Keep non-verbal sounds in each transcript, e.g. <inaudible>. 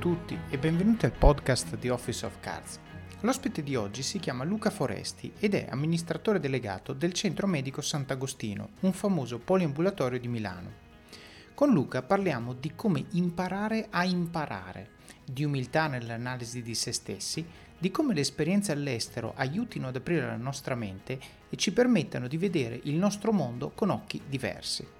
tutti e benvenuti al podcast di Office of Cards. L'ospite di oggi si chiama Luca Foresti ed è amministratore delegato del Centro Medico Sant'Agostino, un famoso poliambulatorio di Milano. Con Luca parliamo di come imparare a imparare, di umiltà nell'analisi di se stessi, di come le esperienze all'estero aiutino ad aprire la nostra mente e ci permettano di vedere il nostro mondo con occhi diversi.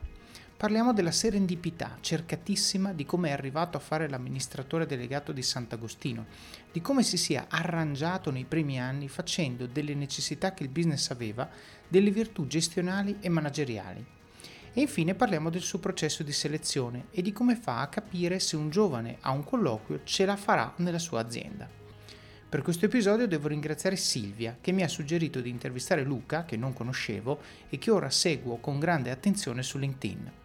Parliamo della serendipità cercatissima di come è arrivato a fare l'amministratore delegato di Sant'Agostino, di come si sia arrangiato nei primi anni facendo delle necessità che il business aveva delle virtù gestionali e manageriali. E infine parliamo del suo processo di selezione e di come fa a capire se un giovane a un colloquio ce la farà nella sua azienda. Per questo episodio devo ringraziare Silvia che mi ha suggerito di intervistare Luca, che non conoscevo e che ora seguo con grande attenzione su LinkedIn.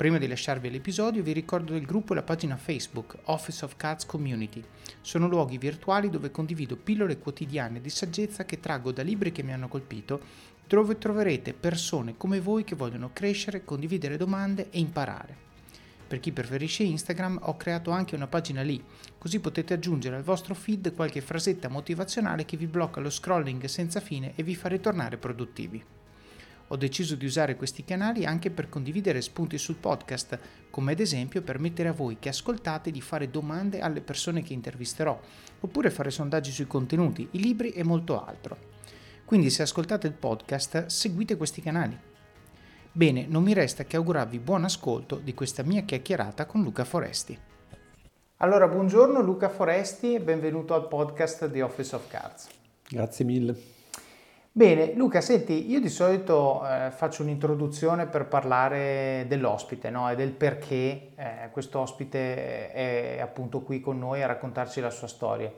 Prima di lasciarvi l'episodio vi ricordo del gruppo e la pagina Facebook Office of Cards Community. Sono luoghi virtuali dove condivido pillole quotidiane di saggezza che traggo da libri che mi hanno colpito, dove troverete persone come voi che vogliono crescere, condividere domande e imparare. Per chi preferisce Instagram ho creato anche una pagina lì, così potete aggiungere al vostro feed qualche frasetta motivazionale che vi blocca lo scrolling senza fine e vi fa ritornare produttivi. Ho deciso di usare questi canali anche per condividere spunti sul podcast, come ad esempio permettere a voi che ascoltate di fare domande alle persone che intervisterò, oppure fare sondaggi sui contenuti, i libri e molto altro. Quindi se ascoltate il podcast, seguite questi canali. Bene, non mi resta che augurarvi buon ascolto di questa mia chiacchierata con Luca Foresti. Allora, buongiorno Luca Foresti e benvenuto al podcast di Office of Cards. Grazie mille. Bene, Luca, senti, io di solito eh, faccio un'introduzione per parlare dell'ospite no? e del perché eh, questo ospite è appunto qui con noi a raccontarci la sua storia.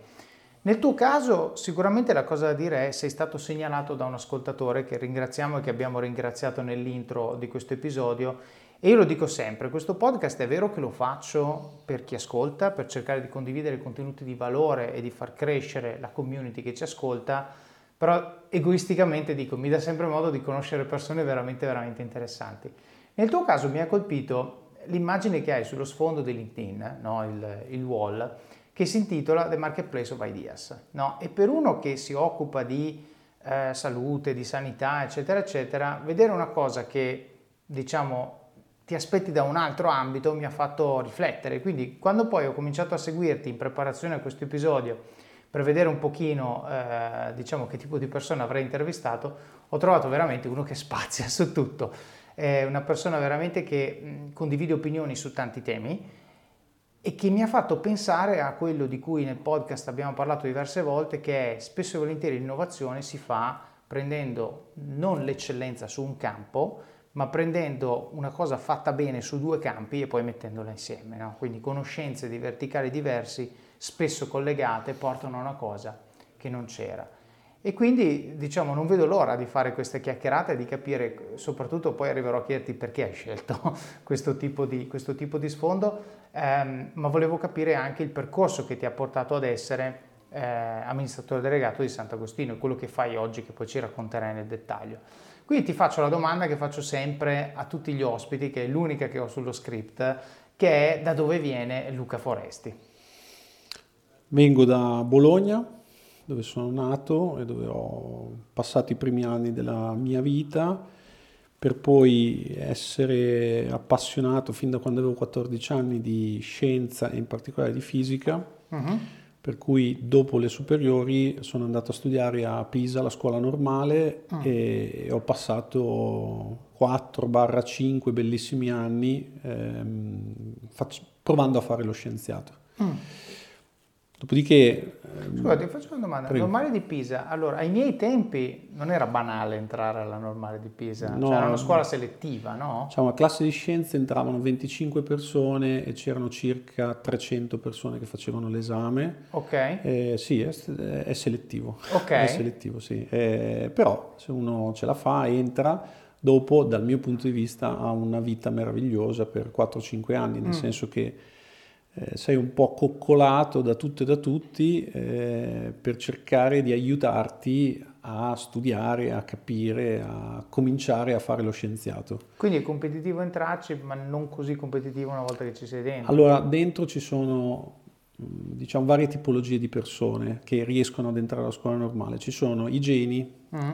Nel tuo caso sicuramente la cosa da dire è sei stato segnalato da un ascoltatore che ringraziamo e che abbiamo ringraziato nell'intro di questo episodio e io lo dico sempre, questo podcast è vero che lo faccio per chi ascolta, per cercare di condividere contenuti di valore e di far crescere la community che ci ascolta, però egoisticamente dico, mi dà sempre modo di conoscere persone veramente, veramente interessanti. Nel tuo caso mi ha colpito l'immagine che hai sullo sfondo di LinkedIn, no? il, il, wall, che si intitola The Marketplace of Ideas. No? E per uno che si occupa di eh, salute, di sanità, eccetera, eccetera, vedere una cosa che, diciamo, ti aspetti da un altro ambito mi ha fatto riflettere. Quindi quando poi ho cominciato a seguirti in preparazione a questo episodio, per vedere un pochino eh, diciamo che tipo di persona avrei intervistato, ho trovato veramente uno che <laughs> spazia su tutto. È una persona veramente che condivide opinioni su tanti temi e che mi ha fatto pensare a quello di cui nel podcast abbiamo parlato diverse volte, che è spesso e volentieri l'innovazione si fa prendendo non l'eccellenza su un campo, ma prendendo una cosa fatta bene su due campi e poi mettendola insieme. No? Quindi conoscenze di verticali diversi spesso collegate portano a una cosa che non c'era. E quindi diciamo non vedo l'ora di fare queste chiacchierate e di capire, soprattutto poi arriverò a chiederti perché hai scelto <laughs> questo tipo di, questo tipo di sfondo, ehm, ma volevo capire anche il percorso che ti ha portato ad essere eh, amministratore delegato di Sant'Agostino, quello che fai oggi che poi ci racconterai nel dettaglio. Quindi ti faccio la domanda che faccio sempre a tutti gli ospiti, che è l'unica che ho sullo script, che è da dove viene Luca Foresti. Vengo da Bologna, dove sono nato e dove ho passato i primi anni della mia vita, per poi essere appassionato fin da quando avevo 14 anni di scienza e in particolare di fisica. Uh-huh. Per cui dopo le superiori sono andato a studiare a Pisa, la scuola normale, uh-huh. e ho passato 4-5 bellissimi anni ehm, faccio, provando a fare lo scienziato. Uh-huh. Dopodiché... Ehm, Scusa, ti faccio una domanda. Prego. Normale di Pisa, allora, ai miei tempi non era banale entrare alla normale di Pisa, no, cioè era una scuola selettiva, no? Cioè una classe di scienze entravano 25 persone e c'erano circa 300 persone che facevano l'esame. Ok. Eh, sì, è, è, selettivo. Ok. È selettivo, sì. Eh, però se uno ce la fa, entra, dopo dal mio punto di vista ha una vita meravigliosa per 4-5 anni, nel mm. senso che eh, sei un po' coccolato da tutto e da tutti eh, per cercare di aiutarti a studiare, a capire, a cominciare a fare lo scienziato. Quindi è competitivo entrarci, ma non così competitivo una volta che ci sei dentro. Allora, dentro ci sono diciamo, varie tipologie di persone che riescono ad entrare alla scuola normale. Ci sono i geni, mm.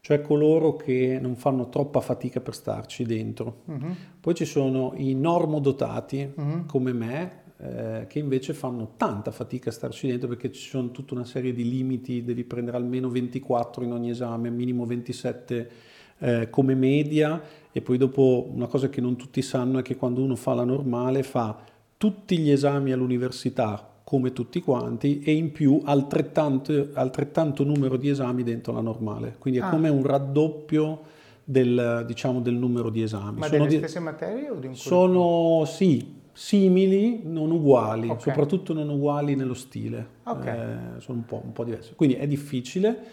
cioè coloro che non fanno troppa fatica per starci dentro. Mm-hmm. Poi ci sono i normodotati, mm-hmm. come me, eh, che invece fanno tanta fatica a starci dentro perché ci sono tutta una serie di limiti, devi prendere almeno 24 in ogni esame, minimo 27 eh, come media e poi dopo una cosa che non tutti sanno è che quando uno fa la normale fa tutti gli esami all'università come tutti quanti e in più altrettanto, altrettanto numero di esami dentro la normale, quindi è ah. come un raddoppio del, diciamo, del numero di esami. Ma sono delle di, stesse materie o di un Sono, sì, simili, non uguali, okay. soprattutto non uguali nello stile, okay. eh, sono un po', un po' diversi. Quindi è difficile,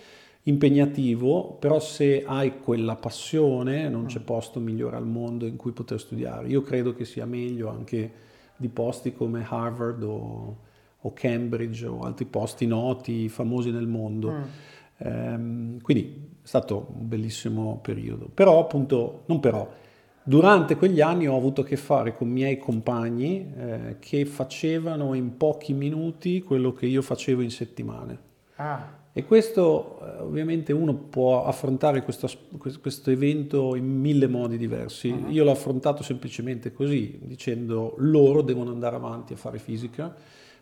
impegnativo, però se hai quella passione non c'è mm. posto migliore al mondo in cui poter studiare. Io credo che sia meglio anche di posti come Harvard o, o Cambridge o altri posti noti, famosi nel mondo. Mm. Ehm, quindi è stato un bellissimo periodo. Però appunto, non però, Durante quegli anni ho avuto a che fare con miei compagni eh, che facevano in pochi minuti quello che io facevo in settimane. Ah. E questo eh, ovviamente uno può affrontare questo, questo, evento in mille modi diversi. Uh-huh. Io l'ho affrontato semplicemente così, dicendo loro devono andare avanti a fare fisica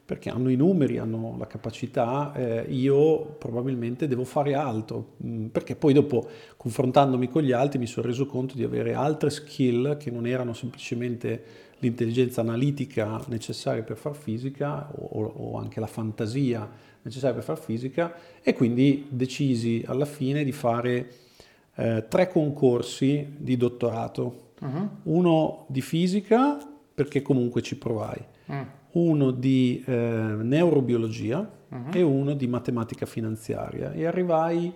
perché hanno i numeri, hanno la capacità, eh, io probabilmente devo fare altro, mm, perché poi dopo confrontandomi con gli altri mi sono reso conto di avere altre skill che non erano semplicemente l'intelligenza analitica necessaria per far fisica o, o anche la fantasia necessaria per far fisica e quindi decisi alla fine di fare eh, tre concorsi di dottorato, uh-huh. uno di fisica perché comunque ci provai. Uh-huh uno di eh, neurobiologia uh-huh. e uno di matematica finanziaria e arrivai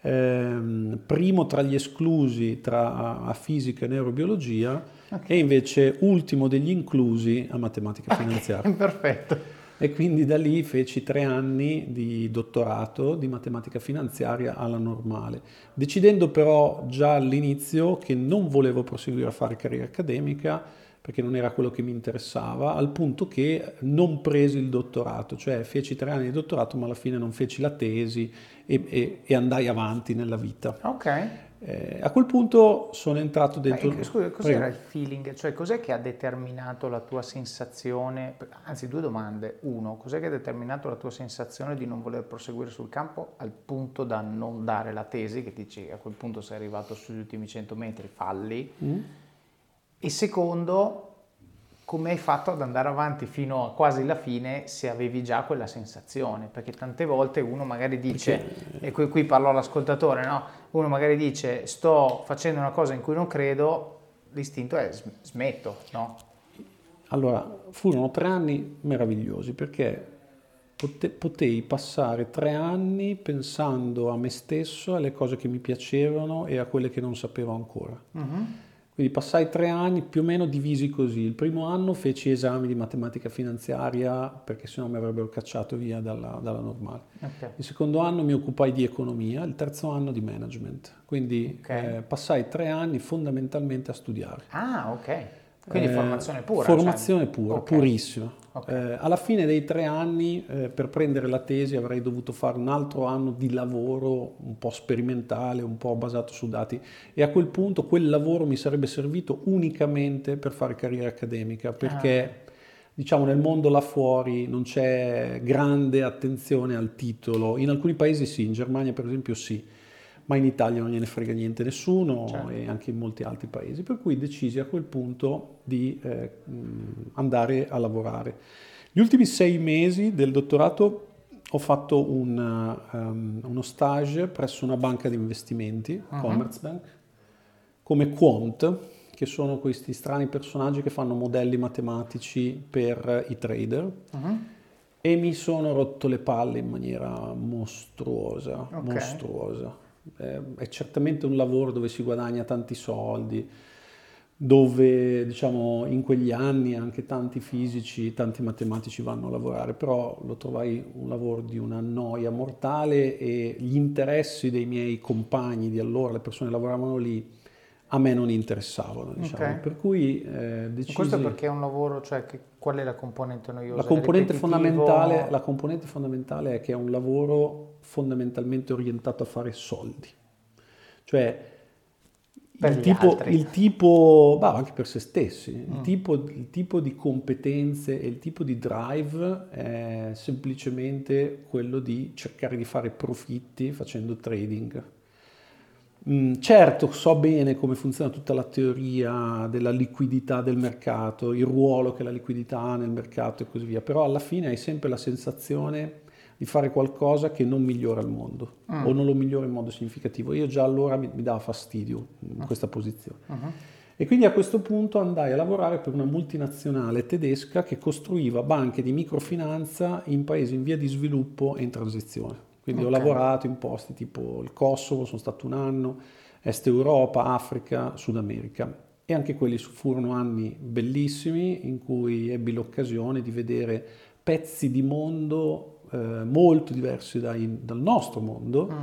ehm, primo tra gli esclusi tra a fisica e neurobiologia okay. e invece ultimo degli inclusi a matematica finanziaria. <laughs> Perfetto. E quindi da lì feci tre anni di dottorato di matematica finanziaria alla normale, decidendo però già all'inizio che non volevo proseguire a fare carriera accademica, perché non era quello che mi interessava, al punto che non presi il dottorato, cioè feci tre anni di dottorato ma alla fine non feci la tesi e, e, e andai avanti nella vita. Ok. Eh, a quel punto sono entrato dentro... Ma, scusa, cos'era Prego. il feeling? Cioè cos'è che ha determinato la tua sensazione? Anzi, due domande. Uno, cos'è che ha determinato la tua sensazione di non voler proseguire sul campo al punto da non dare la tesi, che dici a quel punto sei arrivato sugli ultimi 100 metri, falli? Mm e secondo, come hai fatto ad andare avanti fino a quasi la fine se avevi già quella sensazione? Perché tante volte uno magari dice, Perché... e qui, qui parlo all'ascoltatore, no? uno magari dice sto facendo una cosa in cui non credo, l'istinto è smetto, no? Allora, furono tre anni meravigliosi perché pote, potei passare tre anni pensando a me stesso, alle cose che mi piacevano e a quelle che non sapevo ancora. Uh-huh. Quindi passai tre anni più o meno divisi così. Il primo anno feci esami di matematica finanziaria perché sennò mi avrebbero cacciato via dalla, dalla normale. Okay. Il secondo anno mi occupai di economia, il terzo anno di management. Quindi okay. eh, passai tre anni fondamentalmente a studiare. Ah, ok. Quindi eh, formazione pura. Formazione cioè... pura, okay. purissima. Okay. Eh, alla fine dei tre anni, eh, per prendere la tesi, avrei dovuto fare un altro anno di lavoro un po' sperimentale, un po' basato su dati e a quel punto quel lavoro mi sarebbe servito unicamente per fare carriera accademica perché... Ah diciamo nel mondo là fuori non c'è grande attenzione al titolo, in alcuni paesi sì, in Germania per esempio sì, ma in Italia non gliene frega niente nessuno certo. e anche in molti altri paesi, per cui decisi a quel punto di eh, andare a lavorare. Gli ultimi sei mesi del dottorato ho fatto un, um, uno stage presso una banca di investimenti, uh-huh. Commerzbank, come quant, che sono questi strani personaggi che fanno modelli matematici per i trader. Uh-huh. E mi sono rotto le palle in maniera mostruosa, okay. mostruosa è certamente un lavoro dove si guadagna tanti soldi, dove diciamo in quegli anni anche tanti fisici, tanti matematici vanno a lavorare, però lo trovai un lavoro di una noia mortale e gli interessi dei miei compagni di allora, le persone che lavoravano lì, a me non interessavano, diciamo. Ok. Per cui eh, decisi... Questo perché è un lavoro, cioè che- qual è la componente noiosa? La componente, fondamentale, la componente fondamentale è che è un lavoro fondamentalmente orientato a fare soldi. Cioè Per il tipo, il tipo, bah, anche per se stessi, il, Mm. tipo, il tipo di competenze e il tipo di drive è semplicemente quello di cercare di fare profitti facendo trading. Mm, certo, so bene come funziona tutta la teoria della liquidità del mercato, il ruolo che la liquidità ha nel mercato e così via, però alla fine hai sempre la sensazione di fare qualcosa che non migliora il mondo Mm. o non lo migliora in modo significativo. Io già allora mi, mi dava fastidio mm, questa posizione. Mhm. E quindi a questo punto andai a lavorare per una multinazionale tedesca che costruiva banche di microfinanza in paesi in via di sviluppo e in transizione. Quindi ho Ok. lavorato in posti tipo il Kosovo, sono stato un anno, Est Europa, Africa, Sud America. E anche quelli furono anni bellissimi in cui ebbi l'occasione di vedere pezzi di mondo eh, molto diversi dai- dal nostro mondo Mm.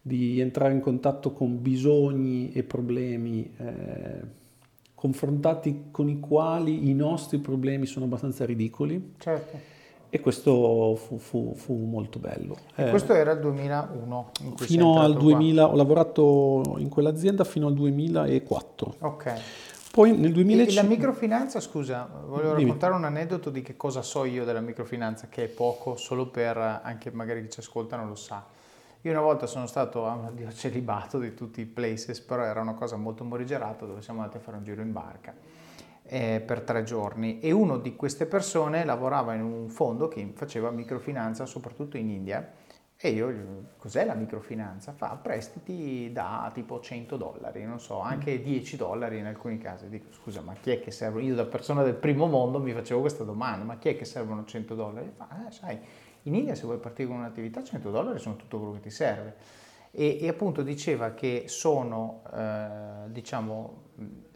di entrare in contatto con bisogni e problemi eh, confrontati con i quali i nostri problemi sono abbastanza ridicoli Certo. E questo fu, fu- fu molto bello. E Eh, questo era il 2001 in cui sei fino al entrato qua. 2000, ho lavorato in quell'azienda fino al 2004. Ok. Poi nel E 2005... la microfinanza, scusa, volevo Dimmi. raccontare un aneddoto di che cosa so io della microfinanza, che è poco, solo per anche magari chi ci ascolta non lo sa. Io una volta sono stato a un <laughs> Dio celibato di tutti i places, però era una cosa molto morigerata dove siamo andati a fare un giro in barca eh, per tre giorni e uno di queste persone lavorava in un fondo che faceva microfinanza soprattutto in India e io, cos'è la microfinanza? Fa prestiti da tipo 100 dollari, non so, anche 10 dollari in alcuni casi. Dico, scusa, ma chi è che serve? Io da persona del primo mondo mi facevo questa domanda, ma chi è che servono 100 dollari? Fa, eh, sai, in India se vuoi partire con un'attività 100 dollari sono tutto quello che ti serve. E, e appunto diceva che sono, eh, diciamo,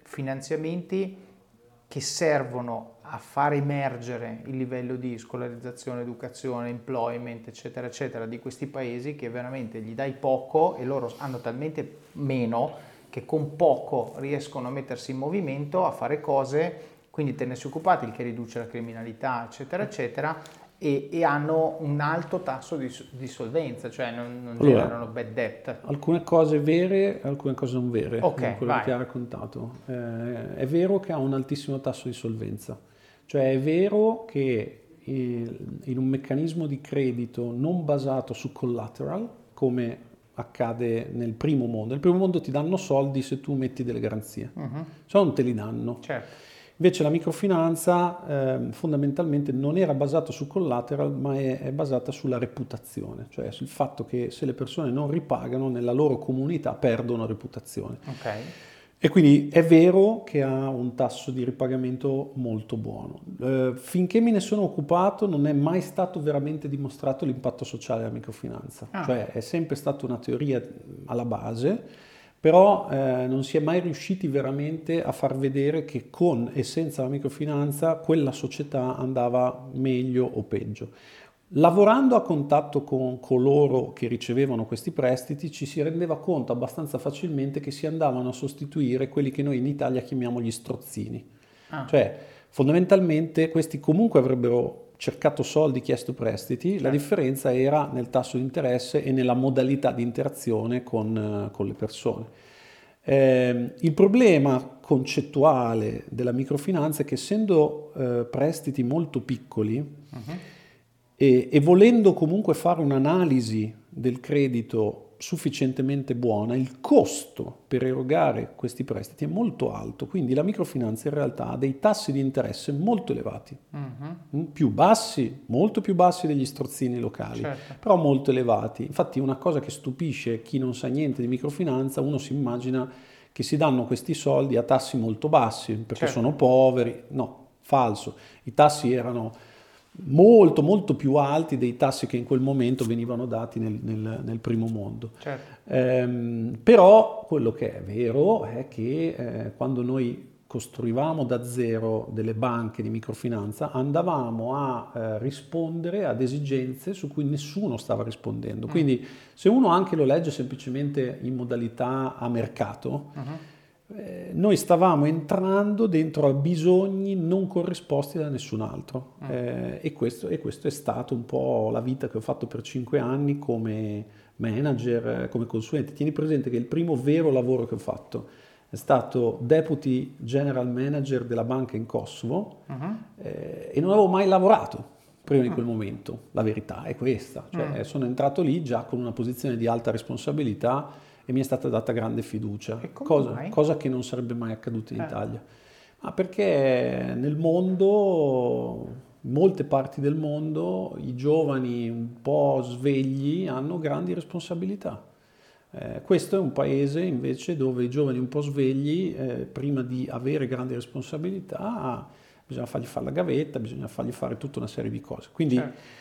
finanziamenti che servono a far emergere il livello di scolarizzazione, educazione, employment, eccetera, eccetera, di questi paesi che veramente gli dai poco e loro hanno talmente meno che con poco riescono a mettersi in movimento, a fare cose, quindi tenersi occupati, il che riduce la criminalità, eccetera, eccetera, e, e hanno un alto tasso di, di solvenza, cioè non, non Allora, generano bad debt. Alcune cose vere, alcune cose non vere, Ok, come quello vai. che ti ha raccontato. Eh, è vero che ha un altissimo tasso di solvenza, cioè è vero che in un meccanismo di credito non basato su collateral, come accade nel primo mondo, nel primo mondo ti danno soldi se tu metti delle garanzie, Mhm, se no non te li danno. Certo. Invece la microfinanza ehm, fondamentalmente non era basata su collateral, ma è, è basata sulla reputazione, cioè sul fatto che se le persone non ripagano nella loro comunità perdono reputazione. Ok. E quindi è vero che ha un tasso di ripagamento molto buono. Eh, finché me ne sono occupato non è mai stato veramente dimostrato l'impatto sociale della microfinanza, Ah. cioè è sempre stata una teoria alla base, però eh, non si è mai riusciti veramente a far vedere che con e senza la microfinanza quella società andava meglio o peggio. Lavorando a contatto con coloro che ricevevano questi prestiti ci si rendeva conto abbastanza facilmente che si andavano a sostituire quelli che noi in Italia chiamiamo gli strozzini. Ah. Cioè, fondamentalmente questi comunque avrebbero cercato soldi, chiesto prestiti, la Certo. differenza era nel tasso di interesse e nella modalità di interazione con, eh, con le persone. Eh, il problema concettuale della microfinanza è che essendo eh, prestiti molto piccoli Mhm. e, e volendo comunque fare un'analisi del credito sufficientemente buona, il costo per erogare questi prestiti è molto alto, quindi la microfinanza in realtà ha dei tassi di interesse molto elevati, mm, più bassi, molto più bassi degli strozzini locali Certo. però molto elevati. Infatti una cosa che stupisce chi non sa niente di microfinanza, uno si immagina che si danno questi soldi a tassi molto bassi perché Certo. sono poveri. No, falso. I tassi erano molto molto più alti dei tassi che in quel momento venivano dati nel, nel- nel primo mondo. Certo. Ehm, però quello che è vero è che eh, quando noi costruivamo da zero delle banche di microfinanza andavamo a eh, rispondere ad esigenze su cui nessuno stava rispondendo. Quindi se uno anche lo legge semplicemente in modalità a mercato, Mhm. Eh, noi stavamo entrando dentro a bisogni non corrisposti da nessun altro mm. eh, e, questo, e, questo, è stato un po' la vita che ho fatto per cinque anni come manager, come consulente. Tieni presente che il primo vero lavoro che ho fatto è stato deputy general manager della banca in Kosovo uh-huh. eh, e non avevo mai lavorato prima di mm. quel momento. La verità è questa, cioè, uh sono entrato lì già con una posizione di alta responsabilità e mi è stata data grande fiducia, cosa, cosa, che non sarebbe mai accaduta in eh. Italia. Ma perché nel mondo, in molte parti del mondo, i giovani un po' svegli hanno grandi responsabilità. Eh, questo è un paese invece dove i giovani un po' svegli, eh, prima di avere grandi responsabilità, bisogna fargli fare la gavetta, bisogna fargli fare tutta una serie di cose. Quindi, certo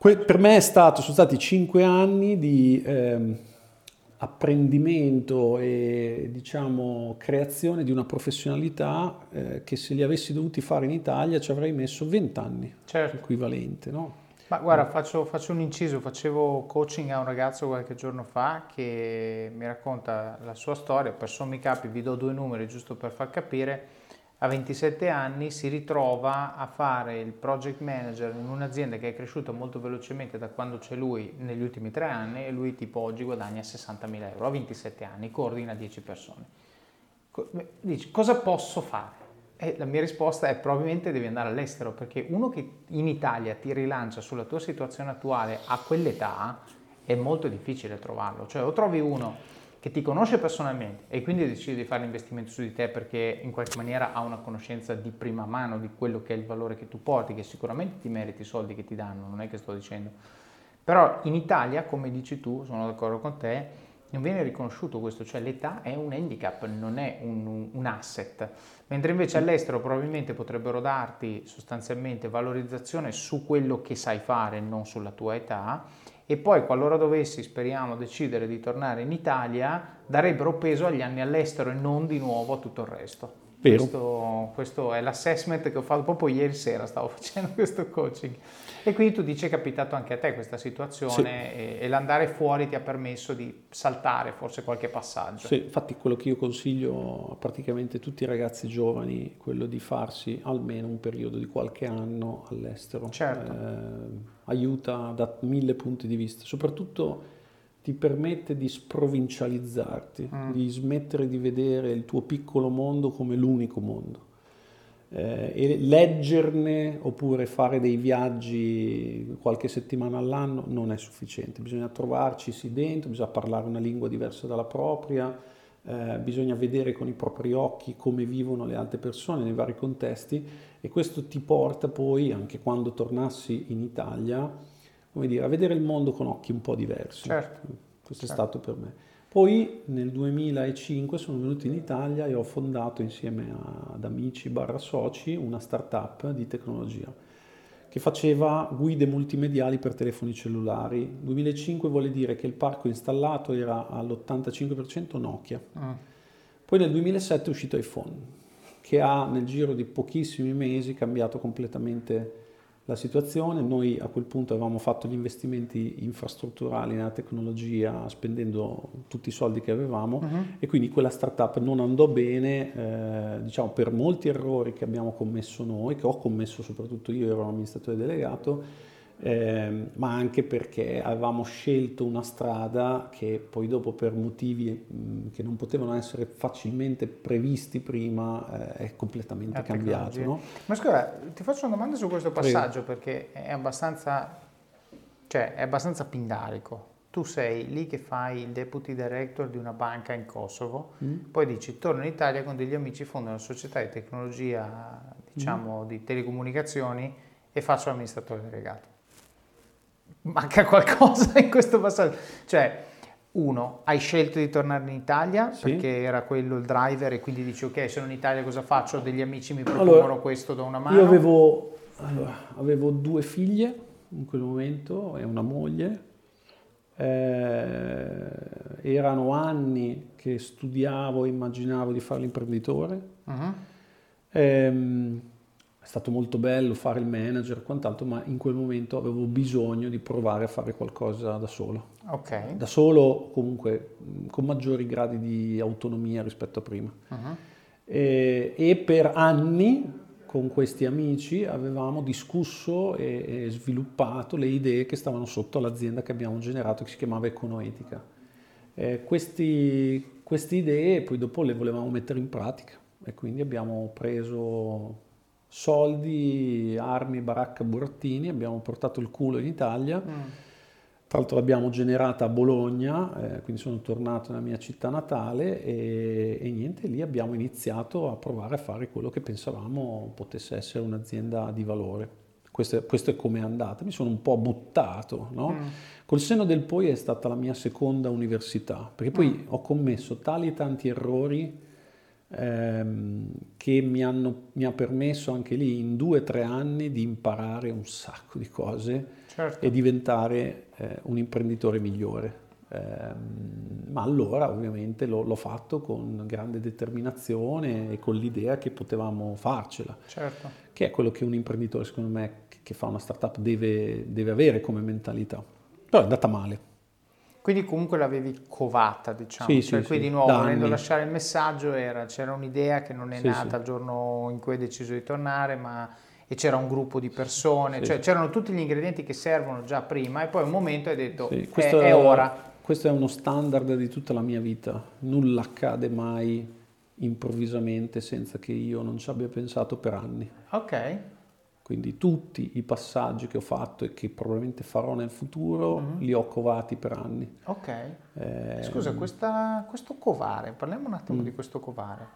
Que- per me è stato, sono stati cinque anni di ehm, apprendimento e diciamo creazione di una professionalità eh, che se li avessi dovuti fare in Italia ci avrei messo vent'anni, certo. equivalente. No? Ma guarda, faccio, faccio, un inciso, facevo coaching a un ragazzo qualche giorno fa che mi racconta la sua storia, per sommi capi vi do due numeri giusto per far capire a 27 anni si ritrova a fare il project manager in un'azienda che è cresciuta molto velocemente da quando c'è lui negli ultimi tre anni e lui tipo oggi guadagna 60.000 euro a 27 anni, coordina 10 persone. Dici, cosa posso fare? E la mia risposta è probabilmente devi andare all'estero perché uno che in Italia ti rilancia sulla tua situazione attuale a quell'età è molto difficile trovarlo. Cioè o trovi uno che ti conosce personalmente e quindi decide di fare l'investimento su di te perché in qualche maniera ha una conoscenza di prima mano di quello che è il valore che tu porti, che sicuramente ti meriti i soldi che ti danno, non è che sto dicendo. Però in Italia, come dici tu, sono d'accordo con te, non viene riconosciuto questo, cioè l'età è un handicap, non è un, un asset, mentre invece all'estero probabilmente potrebbero darti sostanzialmente valorizzazione su quello che sai fare, non sulla tua età e poi qualora dovessi, speriamo, decidere di tornare in Italia, darebbero peso agli anni all'estero e non di nuovo a tutto il resto. Questo, questo, è l'assessment che ho fatto proprio ieri sera, stavo <laughs> facendo questo coaching. E quindi tu dici è capitato anche a te questa situazione sì. e, e, l'andare fuori ti ha permesso di saltare forse qualche passaggio. Sì, infatti quello che io consiglio a praticamente tutti i ragazzi giovani, quello di farsi almeno un periodo di qualche anno all'estero. Certo. Eh, aiuta da mille punti di vista, soprattutto ti permette di sprovincializzarti, mm. di smettere di vedere il tuo piccolo mondo come l'unico mondo. Eh, e leggerne oppure fare dei viaggi qualche settimana all'anno non è sufficiente, bisogna trovarci dentro, bisogna parlare una lingua diversa dalla propria, eh, bisogna vedere con i propri occhi come vivono le altre persone nei vari contesti e questo ti porta poi, anche quando tornassi in Italia, come dire, a vedere il mondo con occhi un po' diversi. Certo. Questo certo. è stato per me. Poi nel 2005 sono venuto in Italia e ho fondato insieme ad amici barra soci una startup di tecnologia che faceva guide multimediali per telefoni cellulari. 2005 vuole dire che il parco installato era all'85% Nokia. Ah. Poi nel 2007 è uscito iPhone, che ha nel giro di pochissimi mesi cambiato completamente la situazione. Noi a quel punto avevamo fatto gli investimenti infrastrutturali nella tecnologia spendendo tutti i soldi che avevamo uh-huh. e quindi quella startup non andò bene, eh, diciamo per molti errori che abbiamo commesso noi, che ho commesso soprattutto io, ero amministratore delegato eh, ma anche perché avevamo scelto una strada che poi dopo per motivi mh, che non potevano essere facilmente previsti prima eh, è completamente cambiato. No? Ma scusa, ti faccio una domanda su questo passaggio Prego. perché è abbastanza, cioè, è abbastanza pindarico. Tu sei lì che fai il deputy director di una banca in Kosovo, mm. poi dici torno in Italia con degli amici, fondo una società di tecnologia, diciamo, mm. di telecomunicazioni e faccio l'amministratore delegato manca qualcosa in questo passaggio. Cioè, uno, hai scelto di tornare in Italia sì. perché era quello il driver e quindi dici ok, sono in Italia cosa faccio? Degli amici mi propongono allora, questo da una mano. Io avevo, allora, avevo, due figlie in quel momento e una moglie. Eh, erano anni che studiavo e immaginavo di fare l'imprenditore. Uh-huh. Eh, è stato molto bello fare il manager e quant'altro, ma in quel momento avevo bisogno di provare a fare qualcosa da solo. Ok. Da solo, comunque, con maggiori gradi di autonomia rispetto a prima. Uh-huh. E, e, per anni con questi amici avevamo discusso e, e, sviluppato le idee che stavano sotto l'azienda che abbiamo generato, che si chiamava Econoetica. Eh, questi, queste idee poi dopo le volevamo mettere in pratica e quindi abbiamo preso soldi, armi, baracca, burattini, abbiamo portato il culo in Italia. Mm. Tra l'altro l'abbiamo generata a Bologna, eh, quindi sono tornato nella mia città natale e, e, niente, lì abbiamo iniziato a provare a fare quello che pensavamo potesse essere un'azienda di valore. Questo è, questo è come è andata, mi sono un po' buttato, no? mm. Col seno del poi è stata la mia seconda università, perché poi mm. ho commesso tali e tanti errori ehm, che mi, hanno, mi, ha permesso anche lì in due o tre anni di imparare un sacco di cose certo. e diventare eh, un imprenditore migliore. Eh, ma allora ovviamente l'ho, l'ho, fatto con grande determinazione e con l'idea che potevamo farcela, certo. che è quello che un imprenditore secondo me che, che fa una startup deve, deve avere come mentalità. Però è andata male. Quindi comunque l'avevi covata, diciamo. Sì, cioè, sì, qui sì. di nuovo, volendo lasciare il messaggio, era, c'era un'idea che non è nata il giorno in cui hai deciso di tornare, ma e c'era un gruppo di persone, cioè c'erano tutti gli ingredienti che servono già prima e poi un momento hai detto è, è ora. Questo è uno standard di tutta la mia vita, nulla accade mai improvvisamente senza che io non ci abbia pensato per anni. Ok. Quindi tutti i passaggi che ho fatto e che probabilmente farò nel futuro mm-hmm. li ho covati per anni. Ok. Eh, Scusa, questa, questo covare, parliamo un attimo mm. di questo covare.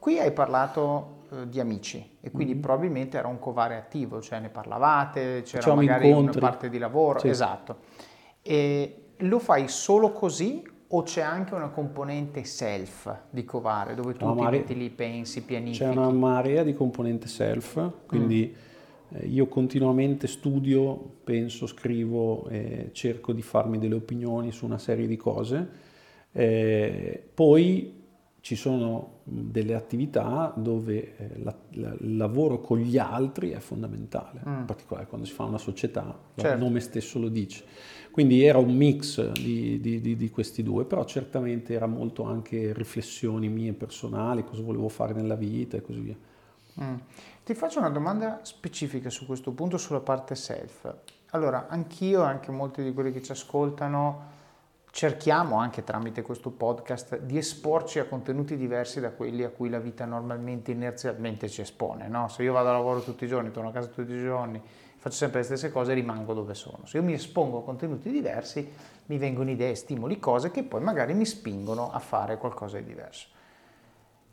Qui hai parlato eh, di amici e quindi mm. probabilmente era un covare attivo, cioè ne parlavate, c'era Facciamo magari incontri. una parte di lavoro, sì. esatto. E lo fai solo così o c'è anche una componente self di covare dove tu ti metti lì, pensi, pianifichi? C'è una marea di componente self, quindi... Mm io continuamente studio, penso, scrivo e cerco di farmi delle opinioni su una serie di cose. Eh, poi ci sono delle attività dove eh, la, la, il lavoro con gli altri è fondamentale, mm. in particolare quando si fa una società, certo. il nome stesso lo dice. Quindi era un mix di, di, di, di, questi due, però certamente era molto anche riflessioni mie personali, cosa volevo fare nella vita e così via. Mm. Ti faccio una domanda specifica su questo punto, sulla parte self. Allora, anch'io e anche molti di quelli che ci ascoltano cerchiamo anche tramite questo podcast di esporci a contenuti diversi da quelli a cui la vita normalmente inerzialmente ci espone. No? Se io vado a lavoro tutti i giorni, torno a casa tutti i giorni, faccio sempre le stesse cose, rimango dove sono. Se io mi espongo a contenuti diversi, mi vengono idee, stimoli, cose che poi magari mi spingono a fare qualcosa di diverso.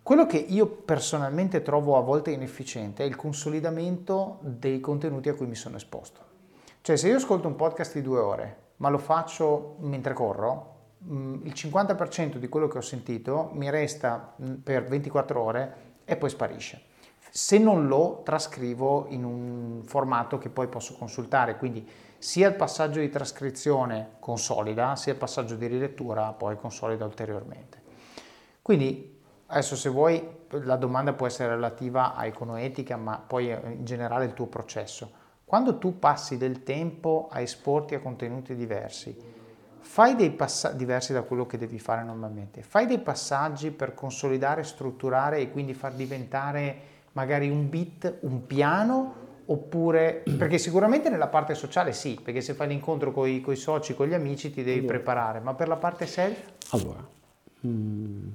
Quello che io personalmente trovo a volte inefficiente è il consolidamento dei contenuti a cui mi sono esposto. Cioè se io ascolto un podcast di due ore, ma lo faccio mentre corro, mm, il 50% di quello che ho sentito mi resta mm, per 24 ore e poi sparisce. Se non lo trascrivo in un formato che poi posso consultare, quindi sia il passaggio di trascrizione consolida, sia il passaggio di rilettura poi consolida ulteriormente. Quindi Adesso se vuoi la domanda può essere relativa a econoetica, ma poi in generale il tuo processo. quando tu passi del tempo a esporti a contenuti diversi, fai dei passaggi diversi da quello che devi fare normalmente, fai dei passaggi per consolidare, strutturare e quindi far diventare magari un bit, un piano oppure perché sicuramente nella parte sociale sì, perché se fai l'incontro con i soci, con gli amici ti devi allora, preparare, ma per la parte self? Allora, mm,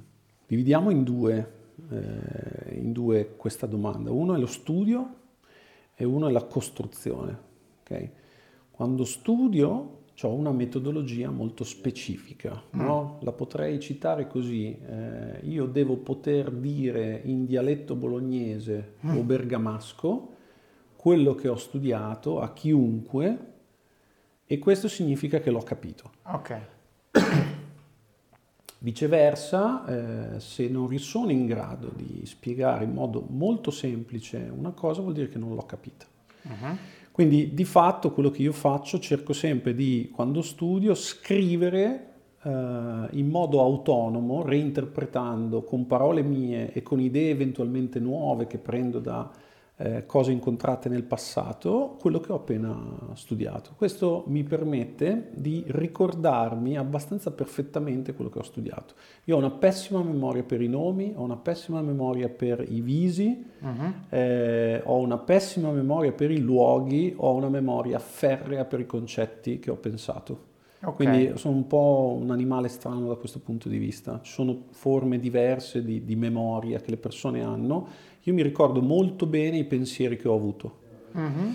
dividiamo in due, eh, in due questa domanda. Uno è lo studio e uno è la costruzione. Okay? Quando studio ho una metodologia molto specifica, mm. no? la potrei citare così, eh, io devo poter dire in dialetto bolognese mm. o bergamasco quello che ho studiato a chiunque e questo significa che l'ho capito. Ok. <clears throat> Viceversa, eh, se non sono in grado di spiegare in modo molto semplice una cosa, vuol dire che non l'ho capita. Uh-huh. Quindi di fatto quello che io faccio, cerco sempre di, quando studio, scrivere eh, in modo autonomo, reinterpretando con parole mie e con idee eventualmente nuove che prendo da eh, cose incontrate nel passato, quello che ho appena studiato. Questo mi permette di ricordarmi abbastanza perfettamente quello che ho studiato. Io ho una pessima memoria per i nomi, ho una pessima memoria per i visi, uh-huh. eh, ho una pessima memoria per i luoghi, ho una memoria ferrea per i concetti che ho pensato. Okay. Quindi sono un po' un animale strano da questo punto di vista. Ci sono forme diverse di, di memoria che le persone hanno io mi ricordo molto bene i pensieri che ho avuto. Uh-huh.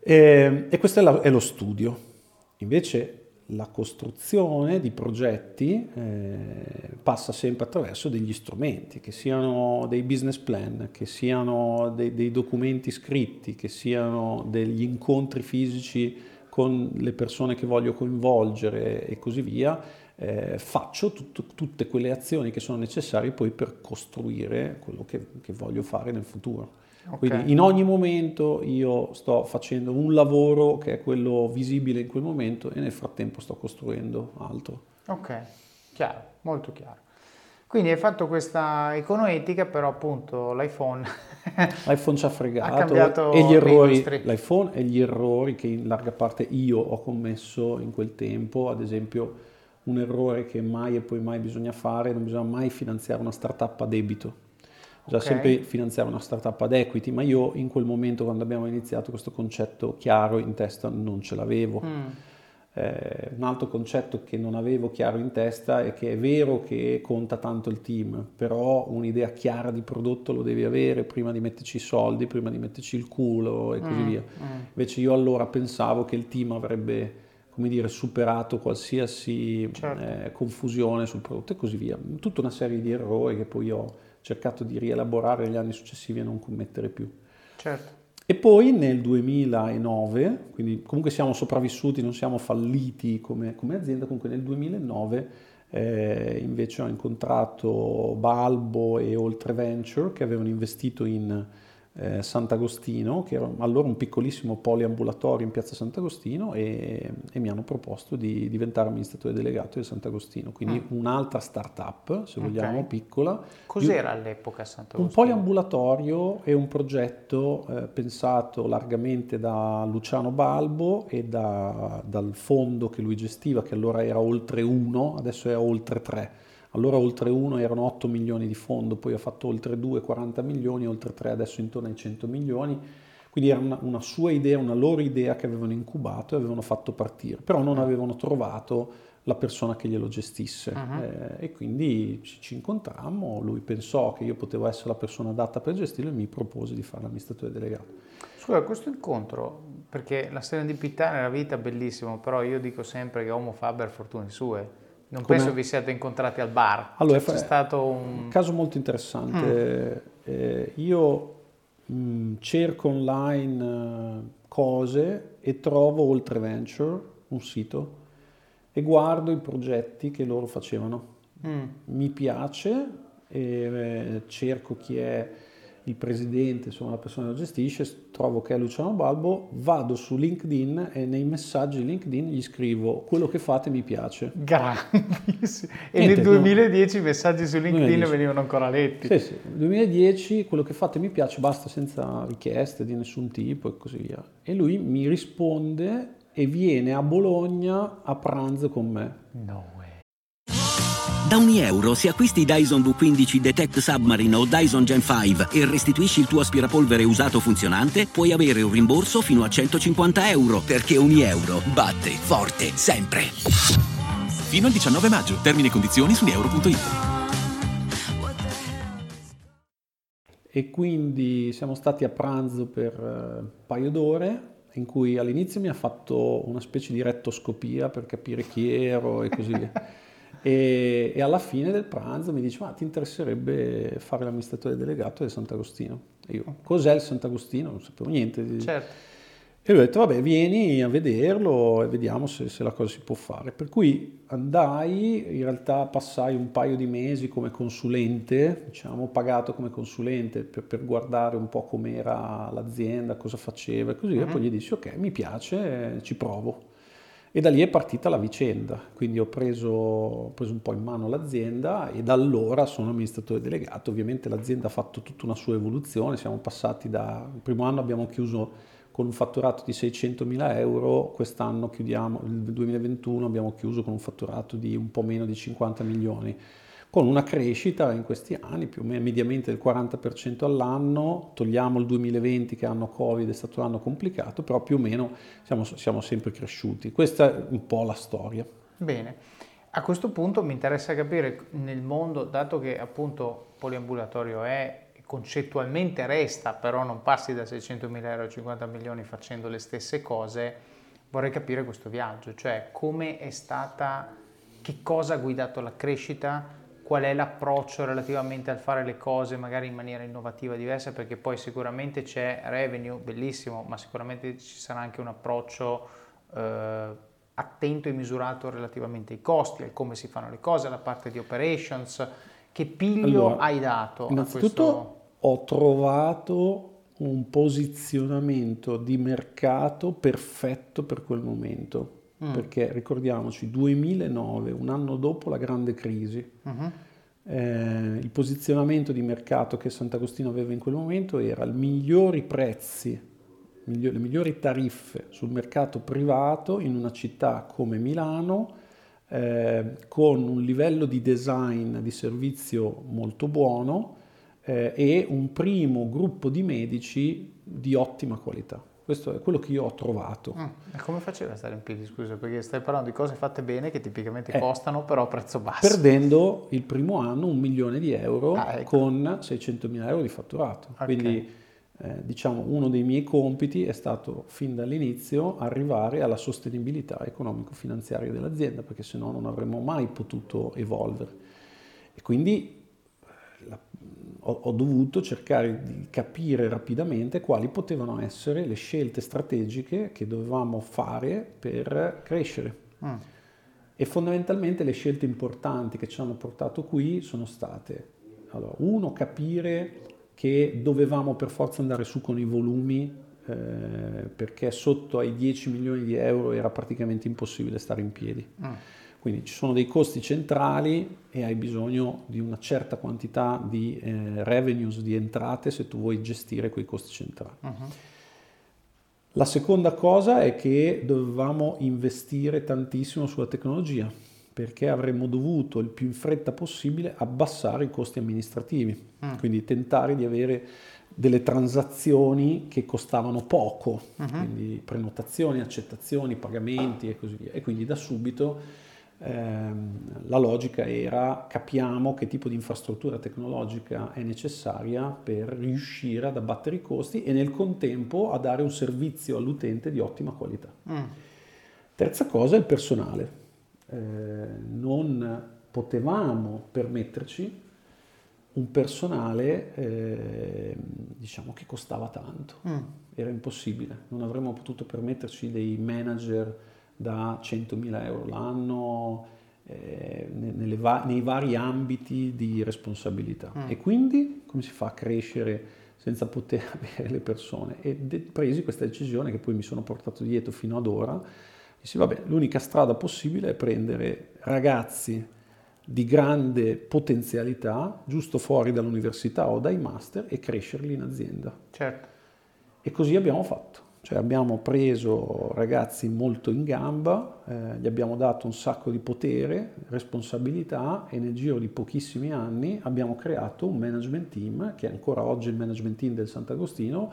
E, e, questo è, la, è, lo studio. Invece la costruzione di progetti eh, passa sempre attraverso degli strumenti, che siano dei business plan, che siano dei, dei documenti scritti, che siano degli incontri fisici con le persone che voglio coinvolgere e così via eh, faccio tutto, tutte quelle azioni che sono necessarie poi per costruire quello che, che voglio fare nel futuro. Okay. Quindi in ogni momento io sto facendo un lavoro che è quello visibile in quel momento e nel frattempo sto costruendo altro. Ok, chiaro, molto chiaro. Quindi hai fatto questa econoetica, però appunto l'iPhone, <laughs> l'iPhone ci ha fregato ha e gli errori, l'iPhone e gli errori che in larga parte io ho commesso in quel tempo, ad esempio un errore che mai e poi mai bisogna fare, non bisogna mai finanziare una startup a debito. Bisogna okay. sempre finanziare una startup ad equity, ma io in quel momento quando abbiamo iniziato questo concetto chiaro in testa non ce l'avevo. Mm. Eh, un altro concetto che non avevo chiaro in testa è che è vero che conta tanto il team, però un'idea chiara di prodotto lo devi avere prima di metterci i soldi, prima di metterci il culo e così mm. via. Mm. Invece io allora pensavo che il team avrebbe come dire, superato qualsiasi certo. eh, confusione sul prodotto e così via. Tutta una serie di errori che poi ho cercato di rielaborare negli anni successivi e non commettere più. Certo. E poi nel 2009, quindi comunque siamo sopravvissuti, non siamo falliti come, come azienda, comunque nel 2009 eh, invece ho incontrato Balbo e Oltre Venture che avevano investito in eh, Sant'Agostino, che era allora un piccolissimo poliambulatorio in piazza Sant'Agostino e, e, mi hanno proposto di diventare amministratore delegato di Sant'Agostino, quindi mm. un'altra start-up, se vogliamo, okay. piccola. Cos'era Io, all'epoca Sant'Agostino? Un poliambulatorio è un progetto eh, pensato largamente da Luciano Balbo e da, dal fondo che lui gestiva, che allora era oltre uno, adesso è oltre tre allora oltre 1 erano 8 milioni di fondo, poi ha fatto oltre 2 40 milioni, oltre 3 adesso intorno ai 100 milioni. Quindi era una, una, sua idea, una loro idea che avevano incubato e avevano fatto partire, però non avevano trovato la persona che glielo gestisse uh-huh. eh, e quindi ci, ci, incontrammo, lui pensò che io potevo essere la persona adatta per gestirlo e mi propose di fare l'amministratore delegato. Scusa, questo incontro, perché la serendipità nella vita è bellissima, però io dico sempre che Homo Faber fortune sue, non Come... penso vi siate incontrati al bar. Allora, cioè, c'è stato un... un... caso molto interessante. Mm. Eh, io mh, mm, cerco online uh, cose e trovo Oltre Venture, un sito, e guardo i progetti che loro facevano. Mm. Mi piace e eh, cerco chi è il presidente, insomma la persona che lo gestisce, trovo che è Luciano Balbo, vado su LinkedIn e nei messaggi di LinkedIn gli scrivo quello che fate mi piace. Grandissimo. E Niente, nel 2010 i messaggi su LinkedIn 2010. venivano ancora letti. Sì, sì. Nel 2010 quello che fate mi piace, basta senza richieste di nessun tipo e così via. E lui mi risponde e viene a Bologna a pranzo con me. No. Da ogni euro, se acquisti Dyson V15 Detect Submarine o Dyson Gen 5 e restituisci il tuo aspirapolvere usato funzionante, puoi avere un rimborso fino a 150 euro, perché ogni euro batte forte sempre. Fino al 19 maggio. Termini e condizioni su euro.it. E quindi siamo stati a pranzo per eh, un paio d'ore in cui all'inizio mi ha fatto una specie di rettoscopia per capire chi ero e così via. <laughs> E, e, alla fine del pranzo mi dice ma ti interesserebbe fare l'amministratore delegato del Sant'Agostino? E io cos'è il Sant'Agostino? Non sapevo niente. Certo. E lui ha detto vabbè vieni a vederlo e vediamo se, se, la cosa si può fare. Per cui andai, in realtà passai un paio di mesi come consulente, diciamo pagato come consulente per, per guardare un po' com'era l'azienda, cosa faceva e così via. Mm-hmm. Poi gli dissi ok mi piace, ci provo. E da lì è partita la vicenda, quindi ho preso, ho preso, un po' in mano l'azienda e da allora sono amministratore delegato. Ovviamente l'azienda ha fatto tutta una sua evoluzione, siamo passati da... Il primo anno abbiamo chiuso con un fatturato di 600 mila euro, quest'anno chiudiamo, nel 2021 abbiamo chiuso con un fatturato di un po' meno di 50 milioni con una crescita in questi anni più o meno mediamente del 40% all'anno, togliamo il 2020 che anno Covid è stato un anno complicato, però più o meno siamo, siamo sempre cresciuti. Questa è un po' la storia. Bene, a questo punto mi interessa capire nel mondo, dato che appunto poliambulatorio è concettualmente resta, però non passi da 600 mila euro a 50 milioni facendo le stesse cose, vorrei capire questo viaggio, cioè come è stata, che cosa ha guidato la crescita, qual è l'approccio relativamente al fare le cose magari in maniera innovativa, diversa, perché poi sicuramente c'è revenue, bellissimo, ma sicuramente ci sarà anche un approccio eh, attento e misurato relativamente ai costi, al come si fanno le cose, alla parte di operations. Che piglio allora, hai dato? Innanzitutto questo... ho trovato un posizionamento di mercato perfetto per quel momento mm. perché ricordiamoci, 2009, un anno dopo la grande crisi, uh-huh. eh, il posizionamento di mercato che Sant'Agostino aveva in quel momento era i migliori prezzi, migliori, le migliori tariffe sul mercato privato in una città come Milano, eh, con un livello di design di servizio molto buono eh, e un primo gruppo di medici di ottima qualità. Questo è quello che io ho trovato. Mm. E come faceva a stare in piedi, scusa? Perché stai parlando di cose fatte bene che tipicamente eh, costano però a prezzo basso. Perdendo il primo anno un milione di euro ah, ecco. con 600 mila euro di fatturato. Okay. Quindi eh, diciamo uno dei miei compiti è stato fin dall'inizio arrivare alla sostenibilità economico-finanziaria dell'azienda perché se no non avremmo mai potuto evolvere. E quindi la, ho, ho, dovuto cercare di capire rapidamente quali potevano essere le scelte strategiche che dovevamo fare per crescere. Mm. E fondamentalmente le scelte importanti che ci hanno portato qui sono state, allora, uno, capire che dovevamo per forza andare su con i volumi eh, perché sotto ai 10 milioni di euro era praticamente impossibile stare in piedi. Mm quindi ci sono dei costi centrali e hai bisogno di una certa quantità di eh, revenues, di entrate, se tu vuoi gestire quei costi centrali. Uh-huh. La seconda cosa è che dovevamo investire tantissimo sulla tecnologia, perché avremmo dovuto il più in fretta possibile abbassare i costi amministrativi, uh-huh. quindi tentare di avere delle transazioni che costavano poco, uh-huh. quindi prenotazioni, accettazioni, pagamenti e così via. E quindi da subito la logica era capiamo che tipo di infrastruttura tecnologica è necessaria per riuscire ad abbattere i costi e nel contempo a dare un servizio all'utente di ottima qualità. Mm. Terza cosa è il personale. Eh, non potevamo permetterci un personale eh, diciamo che costava tanto, mm. era impossibile, non avremmo potuto permetterci dei manager da 100.000 euro l'anno eh, va- nei vari ambiti di responsabilità. Mm. E quindi come si fa a crescere senza poter <laughs> avere le persone. E de- presi questa decisione che poi mi sono portato dietro fino ad ora, dissi vabbè, l'unica strada possibile è prendere ragazzi di grande potenzialità, giusto fuori dall'università o dai master, e crescerli in azienda. Certo. E così abbiamo fatto. Cioè abbiamo preso ragazzi molto in gamba, eh, gli abbiamo dato un sacco di potere, responsabilità e nel giro di pochissimi anni abbiamo creato un management team che è ancora oggi il management team del Sant'Agostino,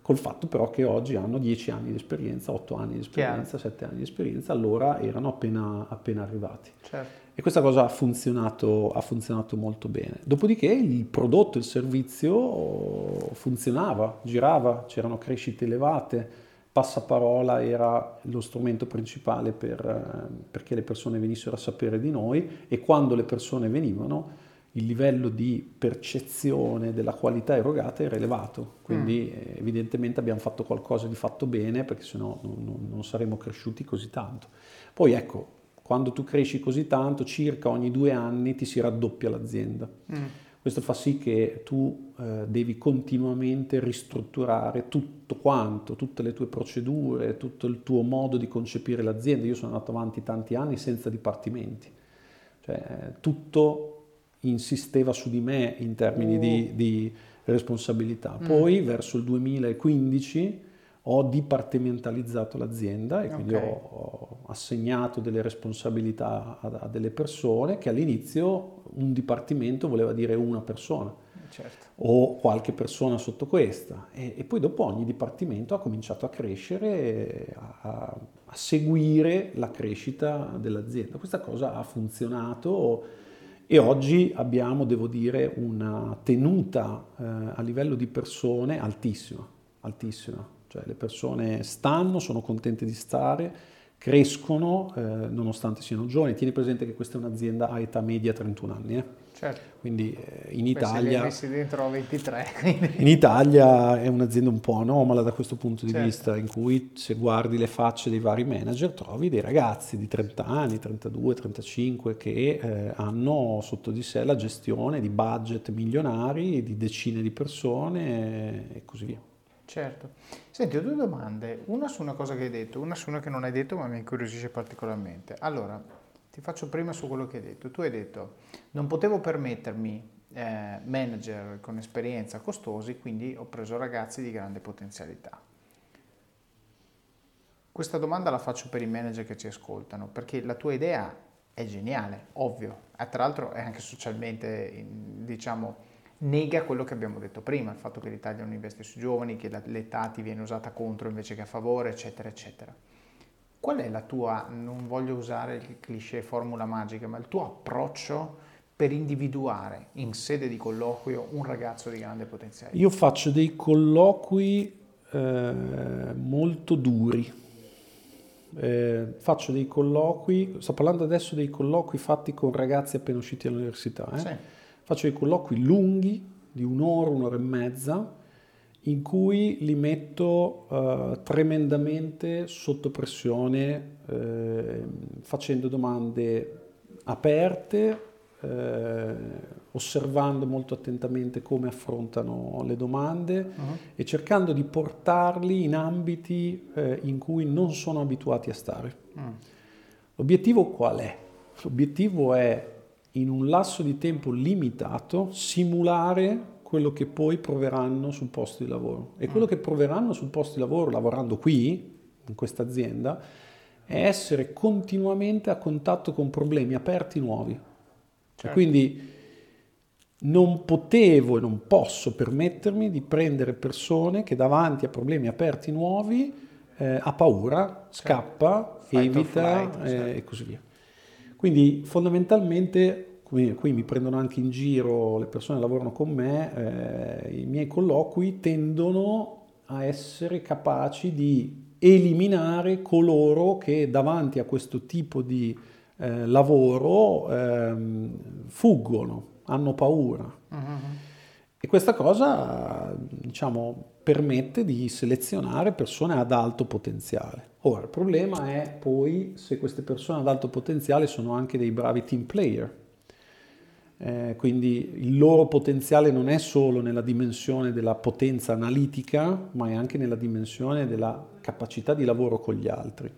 col fatto però che oggi hanno 10 anni di esperienza, 8 anni di esperienza, Chiaro. 7 anni di esperienza, allora erano appena, appena arrivati. Certo. E questa cosa ha funzionato, ha funzionato, molto bene. Dopodiché il prodotto, il servizio funzionava, girava, c'erano crescite elevate, passaparola era lo strumento principale per, perché le persone venissero a sapere di noi e quando le persone venivano il livello di percezione della qualità erogata era elevato, quindi mm. evidentemente abbiamo fatto qualcosa di fatto bene perché sennò non, non saremmo cresciuti così tanto. Poi ecco, quando tu cresci così tanto, circa ogni due anni ti si raddoppia l'azienda. Mm. Questo fa sì che tu eh, devi continuamente ristrutturare tutto quanto, tutte le tue procedure, tutto il tuo modo di concepire l'azienda. Io sono andato avanti tanti anni senza dipartimenti, cioè tutto insisteva su di me in termini oh. di, di, responsabilità. Mm. Poi mm. verso il 2015 ho dipartimentalizzato l'azienda e quindi okay. ho, ho, assegnato delle responsabilità a, a, delle persone che all'inizio un dipartimento voleva dire una persona certo. o qualche persona sotto questa e, e, poi dopo ogni dipartimento ha cominciato a crescere, a, a seguire la crescita dell'azienda. Questa cosa ha funzionato e oggi abbiamo, devo dire, una tenuta eh, a livello di persone altissima, altissima cioè le persone stanno, sono contente di stare, crescono eh, nonostante siano giovani. Tieni presente che questa è un'azienda a età media 31 anni. Eh? Certo. Quindi eh, in Italia... Beh, messi dentro 23. <laughs> in Italia è un'azienda un po' anomala da questo punto di certo. vista, in cui se guardi le facce dei vari manager trovi dei ragazzi di 30 anni, 32, 35 che eh, hanno sotto di sé la gestione di budget milionari, di decine di persone e così via. Certo. Senti, ho due domande, una su una cosa che hai detto, una su una che non hai detto ma mi incuriosisce particolarmente. Allora, ti faccio prima su quello che hai detto. Tu hai detto, non potevo permettermi eh, manager con esperienza costosi, quindi ho preso ragazzi di grande potenzialità. Questa domanda la faccio per i manager che ci ascoltano, perché la tua idea è geniale, ovvio, e tra l'altro è anche socialmente, diciamo, nega quello che abbiamo detto prima, il fatto che l'Italia non investe sui giovani, che l'età ti viene usata contro invece che a favore, eccetera, eccetera. Qual è la tua, non voglio usare il cliché formula magica, ma il tuo approccio per individuare in sede di colloquio un ragazzo di grande potenziale? Io faccio dei colloqui eh, molto duri. Eh, faccio dei colloqui, sto parlando adesso dei colloqui fatti con ragazzi appena usciti dall'università. Eh? Sì faccio dei colloqui lunghi di un'ora, un'ora e mezza, in cui li metto uh, tremendamente sotto pressione, eh, facendo domande aperte, eh, osservando molto attentamente come affrontano le domande uh-huh. e cercando di portarli in ambiti eh, in cui non sono abituati a stare. Uh-huh. L'obiettivo qual è? L'obiettivo è in un lasso di tempo limitato simulare quello che poi proveranno sul posto di lavoro. E quello mm. che proveranno sul posto di lavoro lavorando qui, in questa azienda, è essere continuamente a contatto con problemi aperti nuovi. Certo. quindi non potevo e non posso permettermi di prendere persone che davanti a problemi aperti nuovi eh, ha paura, certo. scappa, Fight evita flight, certo. eh, e così via. Quindi fondamentalmente, qui, qui, mi prendono anche in giro le persone che lavorano con me, eh, i miei colloqui tendono a essere capaci di eliminare coloro che davanti a questo tipo di eh, lavoro eh, fuggono, hanno paura. Uh-huh. E questa cosa, diciamo, permette di selezionare persone ad alto potenziale. Ora, il problema è poi se queste persone ad alto potenziale sono anche dei bravi team player. Eh, quindi il loro potenziale non è solo nella dimensione della potenza analitica, ma è anche nella dimensione della capacità di lavoro con gli altri.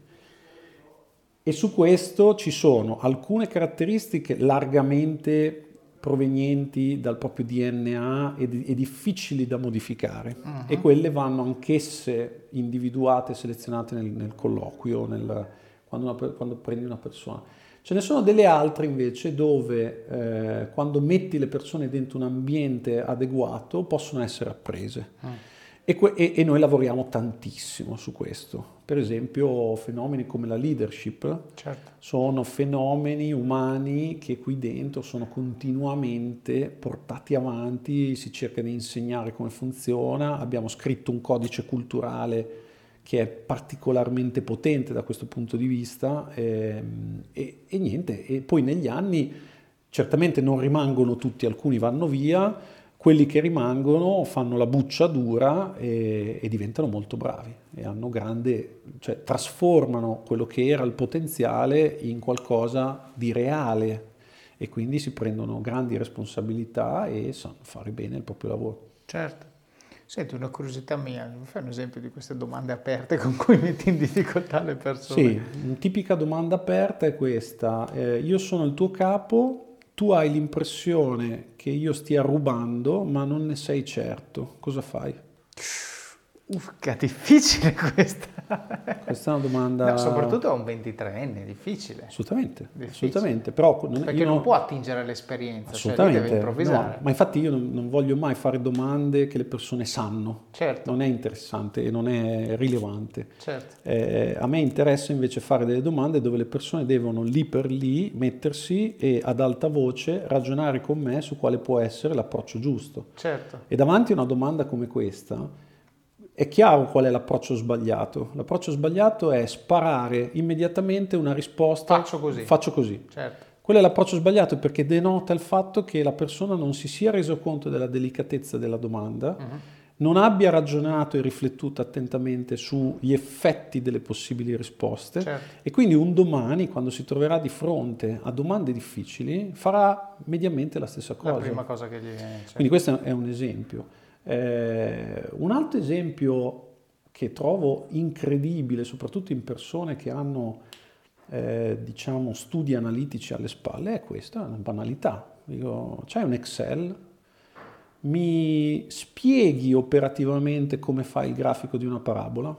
E su questo ci sono alcune caratteristiche largamente provenienti dal proprio DNA e, di, e difficili da modificare uh-huh. e quelle vanno anch'esse individuate e selezionate nel, nel colloquio, nel, quando, una, quando prendi una persona. Ce ne sono delle altre invece dove eh, quando metti le persone dentro un ambiente adeguato possono essere apprese. Mm. E, e, e, noi lavoriamo tantissimo su questo. Per esempio fenomeni come la leadership certo. sono fenomeni umani che qui dentro sono continuamente portati avanti, si cerca di insegnare come funziona, abbiamo scritto un codice culturale che è particolarmente potente da questo punto di vista eh, e, e, niente, e poi negli anni certamente non rimangono tutti, alcuni vanno via, quelli che rimangono fanno la buccia dura e, e diventano molto bravi e hanno grande, cioè trasformano quello che era il potenziale in qualcosa di reale e quindi si prendono grandi responsabilità e sanno fare bene il proprio lavoro. Certo. Senti, una curiosità mia, fai un esempio di queste domande aperte con cui metti in difficoltà le persone? Sì, una tipica domanda aperta è questa. Eh, io sono il tuo capo, tu hai l'impressione che io stia rubando, ma non ne sei certo. Cosa fai? Ufca, difficile questa. Questa è una domanda... No, soprattutto a un 23enne, è difficile. Assolutamente, difficile. assolutamente. Però non, Perché non, non, può attingere all'esperienza, cioè assolutamente, cioè deve improvvisare. No, ma infatti io non, non, voglio mai fare domande che le persone sanno. Certo. Non è interessante e non è rilevante. Certo. Eh, a me interessa invece fare delle domande dove le persone devono lì per lì mettersi e ad alta voce ragionare con me su quale può essere l'approccio giusto. Certo. E davanti a una domanda come questa è chiaro qual è l'approccio sbagliato. L'approccio sbagliato è sparare immediatamente una risposta. Faccio così. Faccio così. Certo. Quello è l'approccio sbagliato perché denota il fatto che la persona non si sia reso conto della delicatezza della domanda, uh-huh. non abbia ragionato e riflettuto attentamente sugli effetti delle possibili risposte certo. e quindi un domani, quando si troverà di fronte a domande difficili, farà mediamente la stessa cosa. La prima cosa che gli... Certo. Quindi questo è un esempio. Eh, un altro esempio che trovo incredibile, soprattutto in persone che hanno eh, diciamo studi analitici alle spalle, è questa, è una banalità. Dico, c'hai un Excel, mi spieghi operativamente come fai il grafico di una parabola?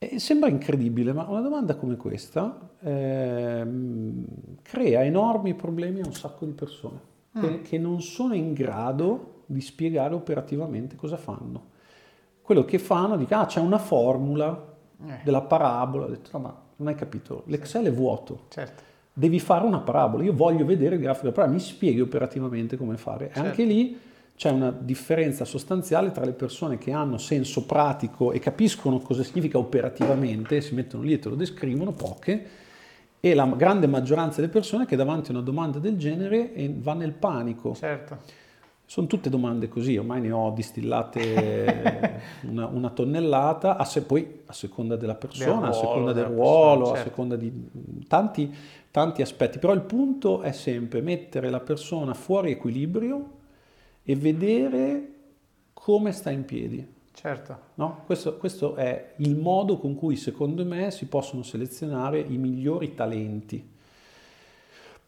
E sembra incredibile, ma una domanda come questa eh, crea enormi problemi a un sacco di persone mm. che, che non sono in grado di spiegare operativamente cosa fanno. Quello che fanno, dicono, ah, c'è una formula eh. della parabola, ho detto, no, ma non hai capito, l'Excel è vuoto. Certo. Devi fare una parabola, io voglio vedere il grafico, però mi spieghi operativamente come fare. Certo. E anche lì c'è una differenza sostanziale tra le persone che hanno senso pratico e capiscono cosa significa operativamente, si mettono lì e te lo descrivono, poche, e la grande maggioranza delle persone che davanti a una domanda del genere va nel panico. Certo. Sono tutte domande così, ormai ne ho distillate <laughs> una, una tonnellata, a se, poi a seconda della persona, ruolo, a seconda del ruolo, persona, certo. a seconda di tanti, tanti aspetti. Però il punto è sempre mettere la persona fuori equilibrio e vedere come sta in piedi. Certo. No? Questo, questo è il modo con cui secondo me si possono selezionare i migliori talenti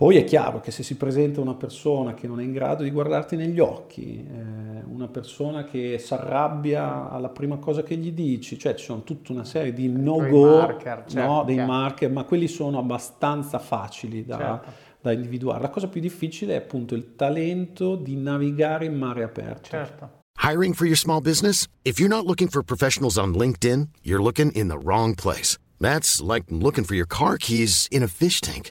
poi è chiaro che se si presenta una persona che non è in grado di guardarti negli occhi, eh, una persona che si arrabbia alla prima cosa che gli dici, cioè ci sono tutta una serie di no-go, marker, certo, no, dei certo. marker, ma quelli sono abbastanza facili da, certo. da, individuare. La cosa più difficile è appunto il talento di navigare in mare aperto. Certo. Hiring for your small business? If you're not looking for professionals on LinkedIn, you're looking in the wrong place. That's like looking for your car keys in a fish tank.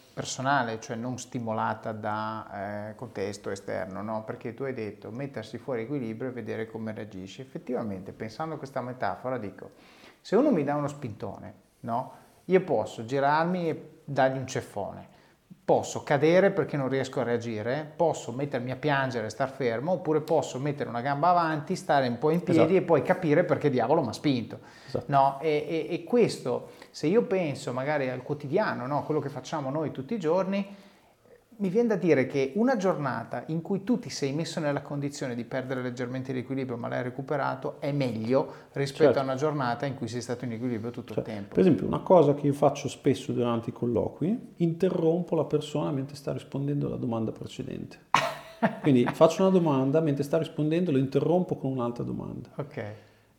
personale, cioè non stimolata da eh, contesto esterno, no? Perché tu hai detto mettersi fuori equilibrio e vedere come reagisci. Effettivamente, pensando a questa metafora, dico, se uno mi dà uno spintone, no? Io posso girarmi e dargli un ceffone posso cadere perché non riesco a reagire, posso mettermi a piangere e star fermo, oppure posso mettere una gamba avanti, stare un po' in piedi esatto. e poi capire perché diavolo mi ha spinto. Esatto. No? E, e, e, questo, se io penso magari al quotidiano, no? quello che facciamo noi tutti i giorni, mi viene da dire che una giornata in cui tu ti sei messo nella condizione di perdere leggermente l'equilibrio ma l'hai recuperato è meglio rispetto certo. a una giornata in cui sei stato in equilibrio tutto certo. il tempo. Per esempio, una cosa che io faccio spesso durante i colloqui, interrompo la persona mentre sta rispondendo alla domanda precedente. <laughs> Quindi faccio una domanda, mentre sta rispondendo lo interrompo con un'altra domanda. Ok.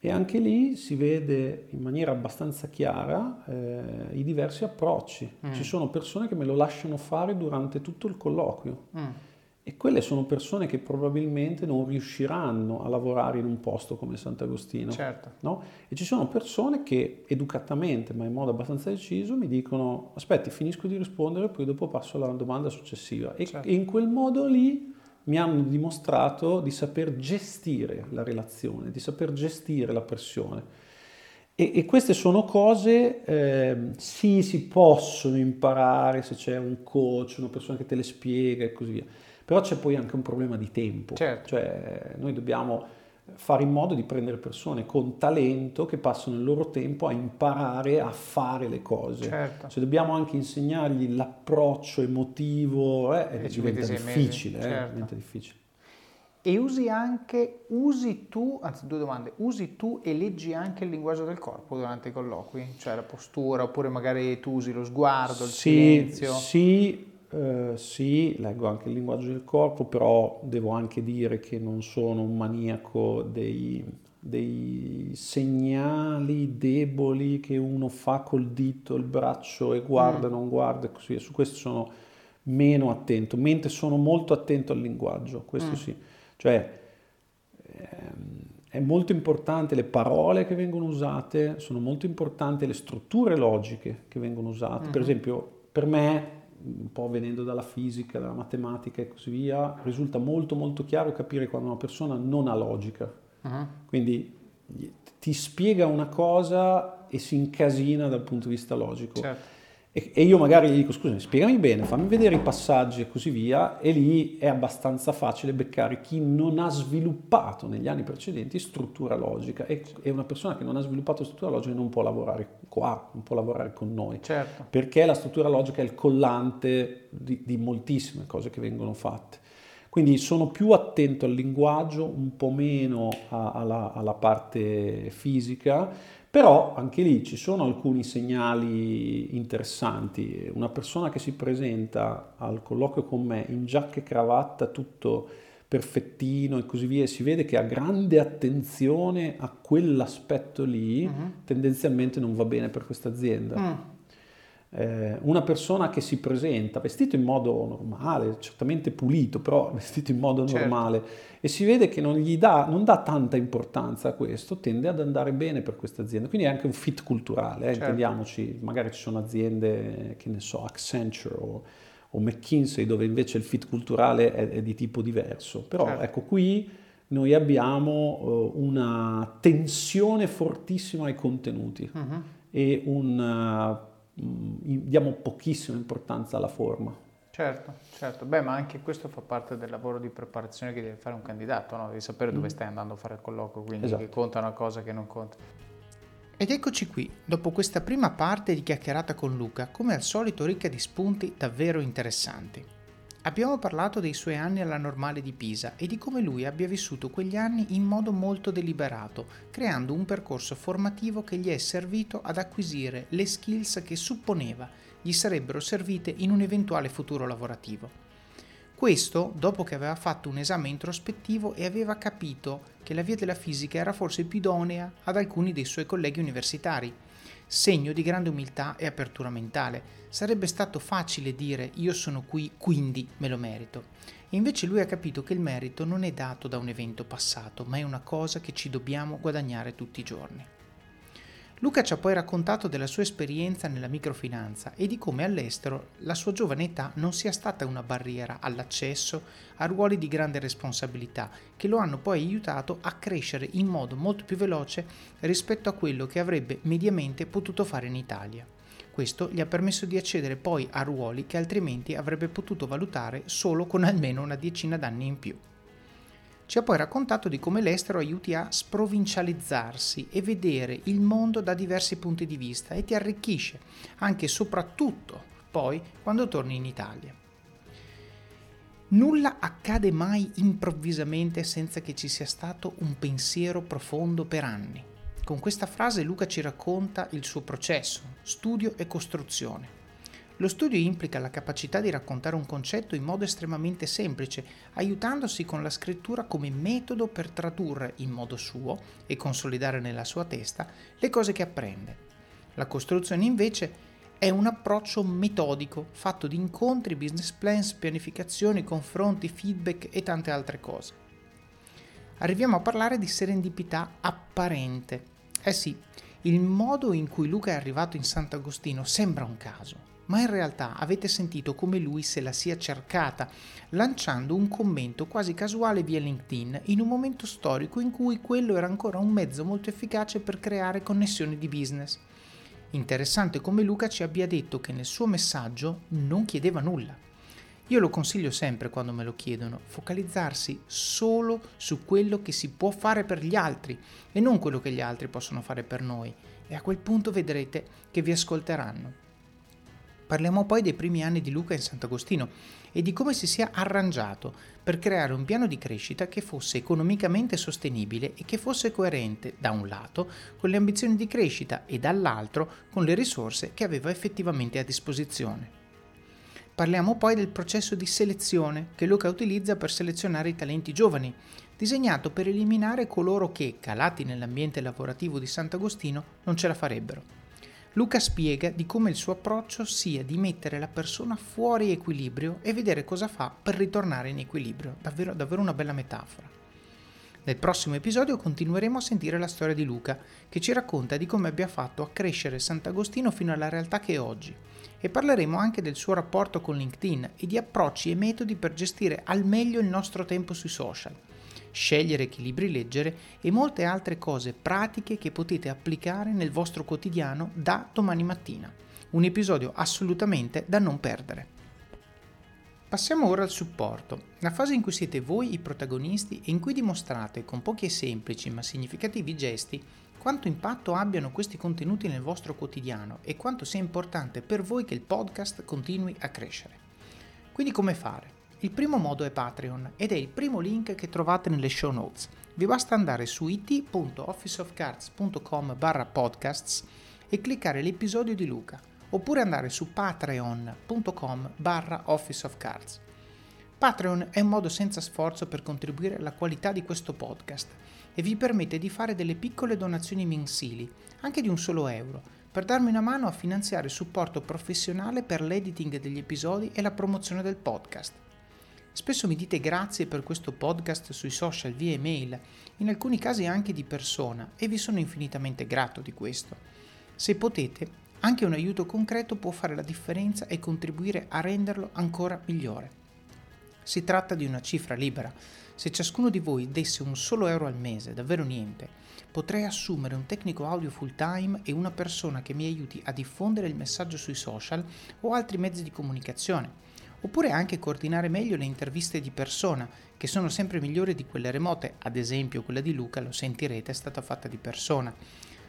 E anche lì si vede in maniera abbastanza chiara eh, i diversi approcci. Mm. Ci sono persone che me lo lasciano fare durante tutto il colloquio. Mm. E quelle sono persone che probabilmente non riusciranno a lavorare in un posto come Sant'Agostino. Certo. No? E ci sono persone che educatamente, ma in modo abbastanza deciso, mi dicono aspetti, finisco di rispondere, poi dopo passo alla domanda successiva. E, certo. e in quel modo lì mi hanno dimostrato di saper gestire la relazione, di saper gestire la pressione. E, e queste sono cose, eh, sì, si possono imparare se c'è un coach, una persona che te le spiega e così via, però c'è poi anche un problema di tempo. Certo. Cioè, noi dobbiamo fare in modo di prendere persone con talento che passano il loro tempo a imparare a fare le cose. Certo. Se dobbiamo anche insegnargli l'approccio emotivo, eh, diventa difficile, eh, certo. diventa difficile. E usi anche, usi tu, anzi due domande, usi tu e leggi anche il linguaggio del corpo durante i colloqui? Cioè la postura, oppure magari tu usi lo sguardo, il sì, silenzio? Sì, eh, sì, leggo anche il linguaggio del corpo, però devo anche dire che non sono un maniaco dei, dei segnali deboli che uno fa col dito, il braccio e guarda, mm. non guarda, e così. Su questo sono meno attento, mentre sono molto attento al linguaggio, questo mm. sì. Cioè, ehm, è molto importante le parole che vengono usate, sono molto importanti le strutture logiche che vengono usate. Mm-hmm. Per esempio, per me un po' venendo dalla fisica, dalla matematica e così via, risulta molto molto chiaro capire quando una persona non ha logica. Uh-huh. Quindi ti spiega una cosa e si incasina dal punto di vista logico. Certo. E, io magari gli dico, scusami, spiegami bene, fammi vedere i passaggi e così via, e lì è abbastanza facile beccare chi non ha sviluppato negli anni precedenti struttura logica e, e una persona che non ha sviluppato struttura logica non può lavorare qua, non può lavorare con noi. Certo. Perché la struttura logica è il collante di, di moltissime cose che vengono fatte. Quindi sono più attento al linguaggio, un po' meno a, alla, alla parte fisica, però anche lì ci sono alcuni segnali interessanti. Una persona che si presenta al colloquio con me in giacca e cravatta, tutto perfettino e così via, si vede che ha grande attenzione a quell'aspetto lì, uh-huh. tendenzialmente non va bene per questa azienda. Uh-huh eh, una persona che si presenta vestito in modo normale, certamente pulito, però <laughs> vestito in modo certo. normale e si vede che non gli dà, non dà tanta importanza a questo, tende ad andare bene per questa azienda. Quindi è anche un fit culturale, eh, certo. intendiamoci, magari ci sono aziende, che ne so, Accenture o, o McKinsey dove invece il fit culturale è, è di tipo diverso. Però certo. ecco qui noi abbiamo uh, una tensione fortissima ai contenuti uh-huh. e un... Uh, diamo pochissima importanza alla forma. Certo, certo. Beh, ma anche questo fa parte del lavoro di preparazione che deve fare un candidato, no? Devi sapere dove mm. stai andando a fare il colloquio, quindi esatto. che conta una cosa che non conta. Ed eccoci qui, dopo questa prima parte di chiacchierata con Luca, come al solito ricca di spunti davvero interessanti. Abbiamo parlato dei suoi anni alla normale di Pisa e di come lui abbia vissuto quegli anni in modo molto deliberato, creando un percorso formativo che gli è servito ad acquisire le skills che supponeva gli sarebbero servite in un eventuale futuro lavorativo. Questo dopo che aveva fatto un esame introspettivo e aveva capito che la via della fisica era forse più idonea ad alcuni dei suoi colleghi universitari segno di grande umiltà e apertura mentale. Sarebbe stato facile dire io sono qui, quindi me lo merito. E invece lui ha capito che il merito non è dato da un evento passato, ma è una cosa che ci dobbiamo guadagnare tutti i giorni. Luca ci ha poi raccontato della sua esperienza nella microfinanza e di come all'estero la sua giovane età non sia stata una barriera all'accesso a ruoli di grande responsabilità che lo hanno poi aiutato a crescere in modo molto più veloce rispetto a quello che avrebbe mediamente potuto fare in Italia. Questo gli ha permesso di accedere poi a ruoli che altrimenti avrebbe potuto valutare solo con almeno una decina d'anni in più. Ci ha poi raccontato di come l'estero aiuti a sprovincializzarsi e vedere il mondo da diversi punti di vista e ti arricchisce, anche e soprattutto poi quando torni in Italia. Nulla accade mai improvvisamente senza che ci sia stato un pensiero profondo per anni. Con questa frase Luca ci racconta il suo processo, studio e costruzione. Lo studio implica la capacità di raccontare un concetto in modo estremamente semplice, aiutandosi con la scrittura come metodo per tradurre in modo suo e consolidare nella sua testa le cose che apprende. La costruzione invece è un approccio metodico fatto di incontri, business plans, pianificazioni, confronti, feedback e tante altre cose. Arriviamo a parlare di serendipità apparente. Eh sì, il modo in cui Luca è arrivato in Sant'Agostino sembra un caso, ma in realtà avete sentito come lui se la sia cercata, lanciando un commento quasi casuale via LinkedIn in un momento storico in cui quello era ancora un mezzo molto efficace per creare connessioni di business. Interessante come Luca ci abbia detto che nel suo messaggio non chiedeva nulla. Io lo consiglio sempre quando me lo chiedono, focalizzarsi solo su quello che si può fare per gli altri e non quello che gli altri possono fare per noi e a quel punto vedrete che vi ascolteranno. Parliamo poi dei primi anni di Luca in Sant'Agostino e di come si sia arrangiato per creare un piano di crescita che fosse economicamente sostenibile e che fosse coerente da un lato con le ambizioni di crescita e dall'altro con le risorse che aveva effettivamente a disposizione. Parliamo poi del processo di selezione che Luca utilizza per selezionare i talenti giovani, disegnato per eliminare coloro che, calati nell'ambiente lavorativo di Sant'Agostino, non ce la farebbero. Luca spiega di come il suo approccio sia di mettere la persona fuori equilibrio e vedere cosa fa per ritornare in equilibrio. Davvero, davvero una bella metafora. Nel prossimo episodio continueremo a sentire la storia di Luca, che ci racconta di come abbia fatto a crescere Sant'Agostino fino alla realtà che è oggi. E parleremo anche del suo rapporto con LinkedIn e di approcci e metodi per gestire al meglio il nostro tempo sui social scegliere che libri leggere e molte altre cose pratiche che potete applicare nel vostro quotidiano da domani mattina. Un episodio assolutamente da non perdere. Passiamo ora al supporto, la fase in cui siete voi i protagonisti e in cui dimostrate con pochi e semplici ma significativi gesti quanto impatto abbiano questi contenuti nel vostro quotidiano e quanto sia importante per voi che il podcast continui a crescere. Quindi come fare? Il primo modo è Patreon ed è il primo link che trovate nelle show notes. Vi basta andare su it.officeofcards.com barra podcasts e cliccare l'episodio di Luca, oppure andare su patreon.com barra officeofcards. Patreon è un modo senza sforzo per contribuire alla qualità di questo podcast e vi permette di fare delle piccole donazioni mensili, anche di un solo euro, per darmi una mano a finanziare supporto professionale per l'editing degli episodi e la promozione del podcast. Spesso mi dite grazie per questo podcast sui social via email, in alcuni casi anche di persona, e vi sono infinitamente grato di questo. Se potete, anche un aiuto concreto può fare la differenza e contribuire a renderlo ancora migliore. Si tratta di una cifra libera. Se ciascuno di voi desse un solo euro al mese, davvero niente, potrei assumere un tecnico audio full time e una persona che mi aiuti a diffondere il messaggio sui social o altri mezzi di comunicazione oppure anche coordinare meglio le interviste di persona, che sono sempre migliori di quelle remote, ad esempio quella di Luca, lo sentirete, è stata fatta di persona.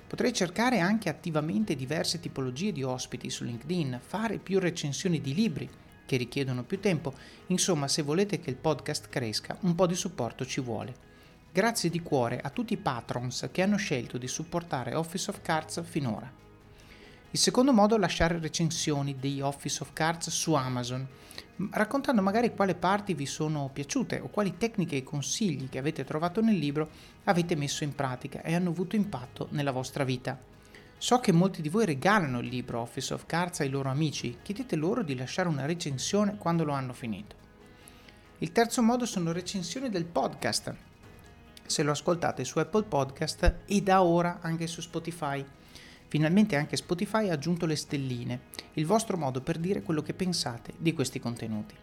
Potrei cercare anche attivamente diverse tipologie di ospiti su LinkedIn, fare più recensioni di libri che richiedono più tempo, insomma se volete che il podcast cresca un po' di supporto ci vuole. Grazie di cuore a tutti i patrons che hanno scelto di supportare Office of Cards finora. Il secondo modo è lasciare recensioni dei Office of Cards su Amazon raccontando magari quali parti vi sono piaciute o quali tecniche e consigli che avete trovato nel libro avete messo in pratica e hanno avuto impatto nella vostra vita. So che molti di voi regalano il libro Office of Cards ai loro amici, chiedete loro di lasciare una recensione quando lo hanno finito. Il terzo modo sono recensioni del podcast, se lo ascoltate su Apple Podcast e da ora anche su Spotify. Finalmente anche Spotify ha aggiunto le stelline, il vostro modo per dire quello che pensate di questi contenuti.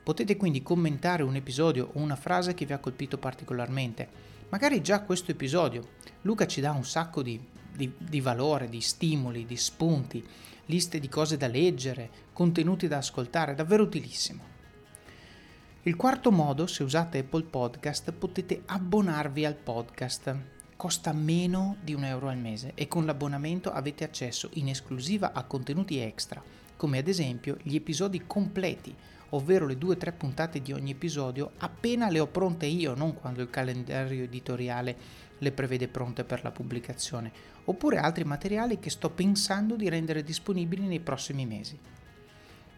Potete quindi commentare un episodio o una frase che vi ha colpito particolarmente. Magari già questo episodio. Luca ci dà un sacco di, di, di valore, di stimoli, di spunti, liste di cose da leggere, contenuti da ascoltare, davvero utilissimo. Il quarto modo, se usate Apple Podcast, potete abbonarvi al podcast. Costa meno di un euro al mese e con l'abbonamento avete accesso in esclusiva a contenuti extra, come ad esempio gli episodi completi, ovvero le due o tre puntate di ogni episodio appena le ho pronte io, non quando il calendario editoriale le prevede pronte per la pubblicazione, oppure altri materiali che sto pensando di rendere disponibili nei prossimi mesi.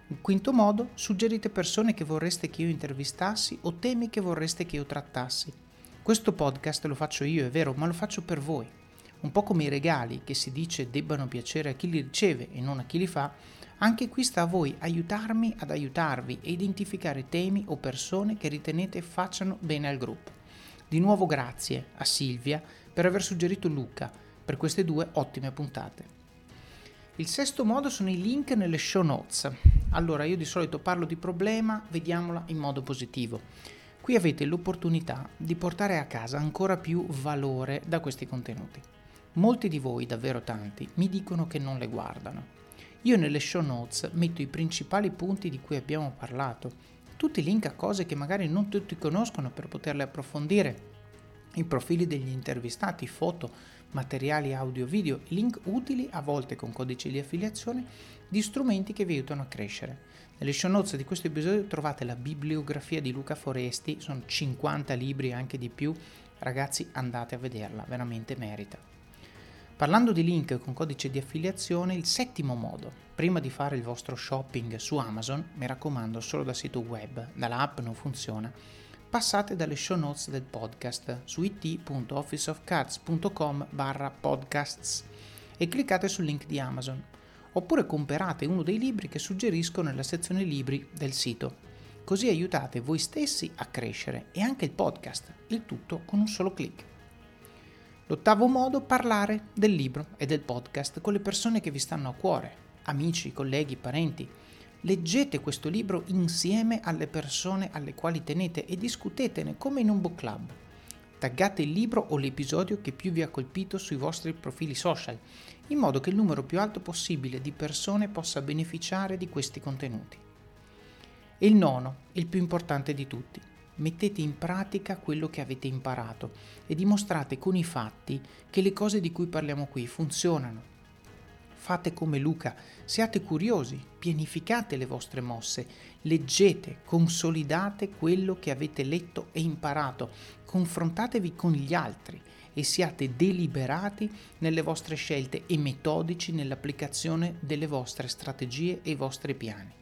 In quinto modo, suggerite persone che vorreste che io intervistassi o temi che vorreste che io trattassi. Questo podcast lo faccio io, è vero, ma lo faccio per voi. Un po' come i regali che si dice debbano piacere a chi li riceve e non a chi li fa, anche qui sta a voi aiutarmi ad aiutarvi e identificare temi o persone che ritenete facciano bene al gruppo. Di nuovo grazie a Silvia per aver suggerito Luca per queste due ottime puntate. Il sesto modo sono i link nelle show notes. Allora, io di solito parlo di problema, vediamola in modo positivo. Qui avete l'opportunità di portare a casa ancora più valore da questi contenuti. Molti di voi, davvero tanti, mi dicono che non le guardano. Io nelle show notes metto i principali punti di cui abbiamo parlato, tutti link a cose che magari non tutti conoscono per poterle approfondire, i profili degli intervistati, foto, materiali audio video, link utili a volte con codici di affiliazione di strumenti che vi aiutano a crescere. Nelle show notes di questo episodio trovate la bibliografia di Luca Foresti, sono 50 libri anche di più, ragazzi andate a vederla, veramente merita. Parlando di link con codice di affiliazione, il settimo modo, prima di fare il vostro shopping su Amazon, mi raccomando solo da sito web, dalla app non funziona, passate dalle show notes del podcast su it.officeofcards.com barra podcasts e cliccate sul link di Amazon. Oppure comprate uno dei libri che suggerisco nella sezione libri del sito. Così aiutate voi stessi a crescere e anche il podcast, il tutto con un solo clic. L'ottavo modo, parlare del libro e del podcast con le persone che vi stanno a cuore, amici, colleghi, parenti, Leggete questo libro insieme alle persone alle quali tenete e discutetene come in un book club. Taggate il libro o l'episodio che più vi ha colpito sui vostri profili social, in modo che il numero più alto possibile di persone possa beneficiare di questi contenuti. E il nono, il più importante di tutti, mettete in pratica quello che avete imparato e dimostrate con i fatti che le cose di cui parliamo qui funzionano Fate come Luca, siate curiosi, pianificate le vostre mosse, leggete, consolidate quello che avete letto e imparato, confrontatevi con gli altri e siate deliberati nelle vostre scelte e metodici nell'applicazione delle vostre strategie e i vostri piani.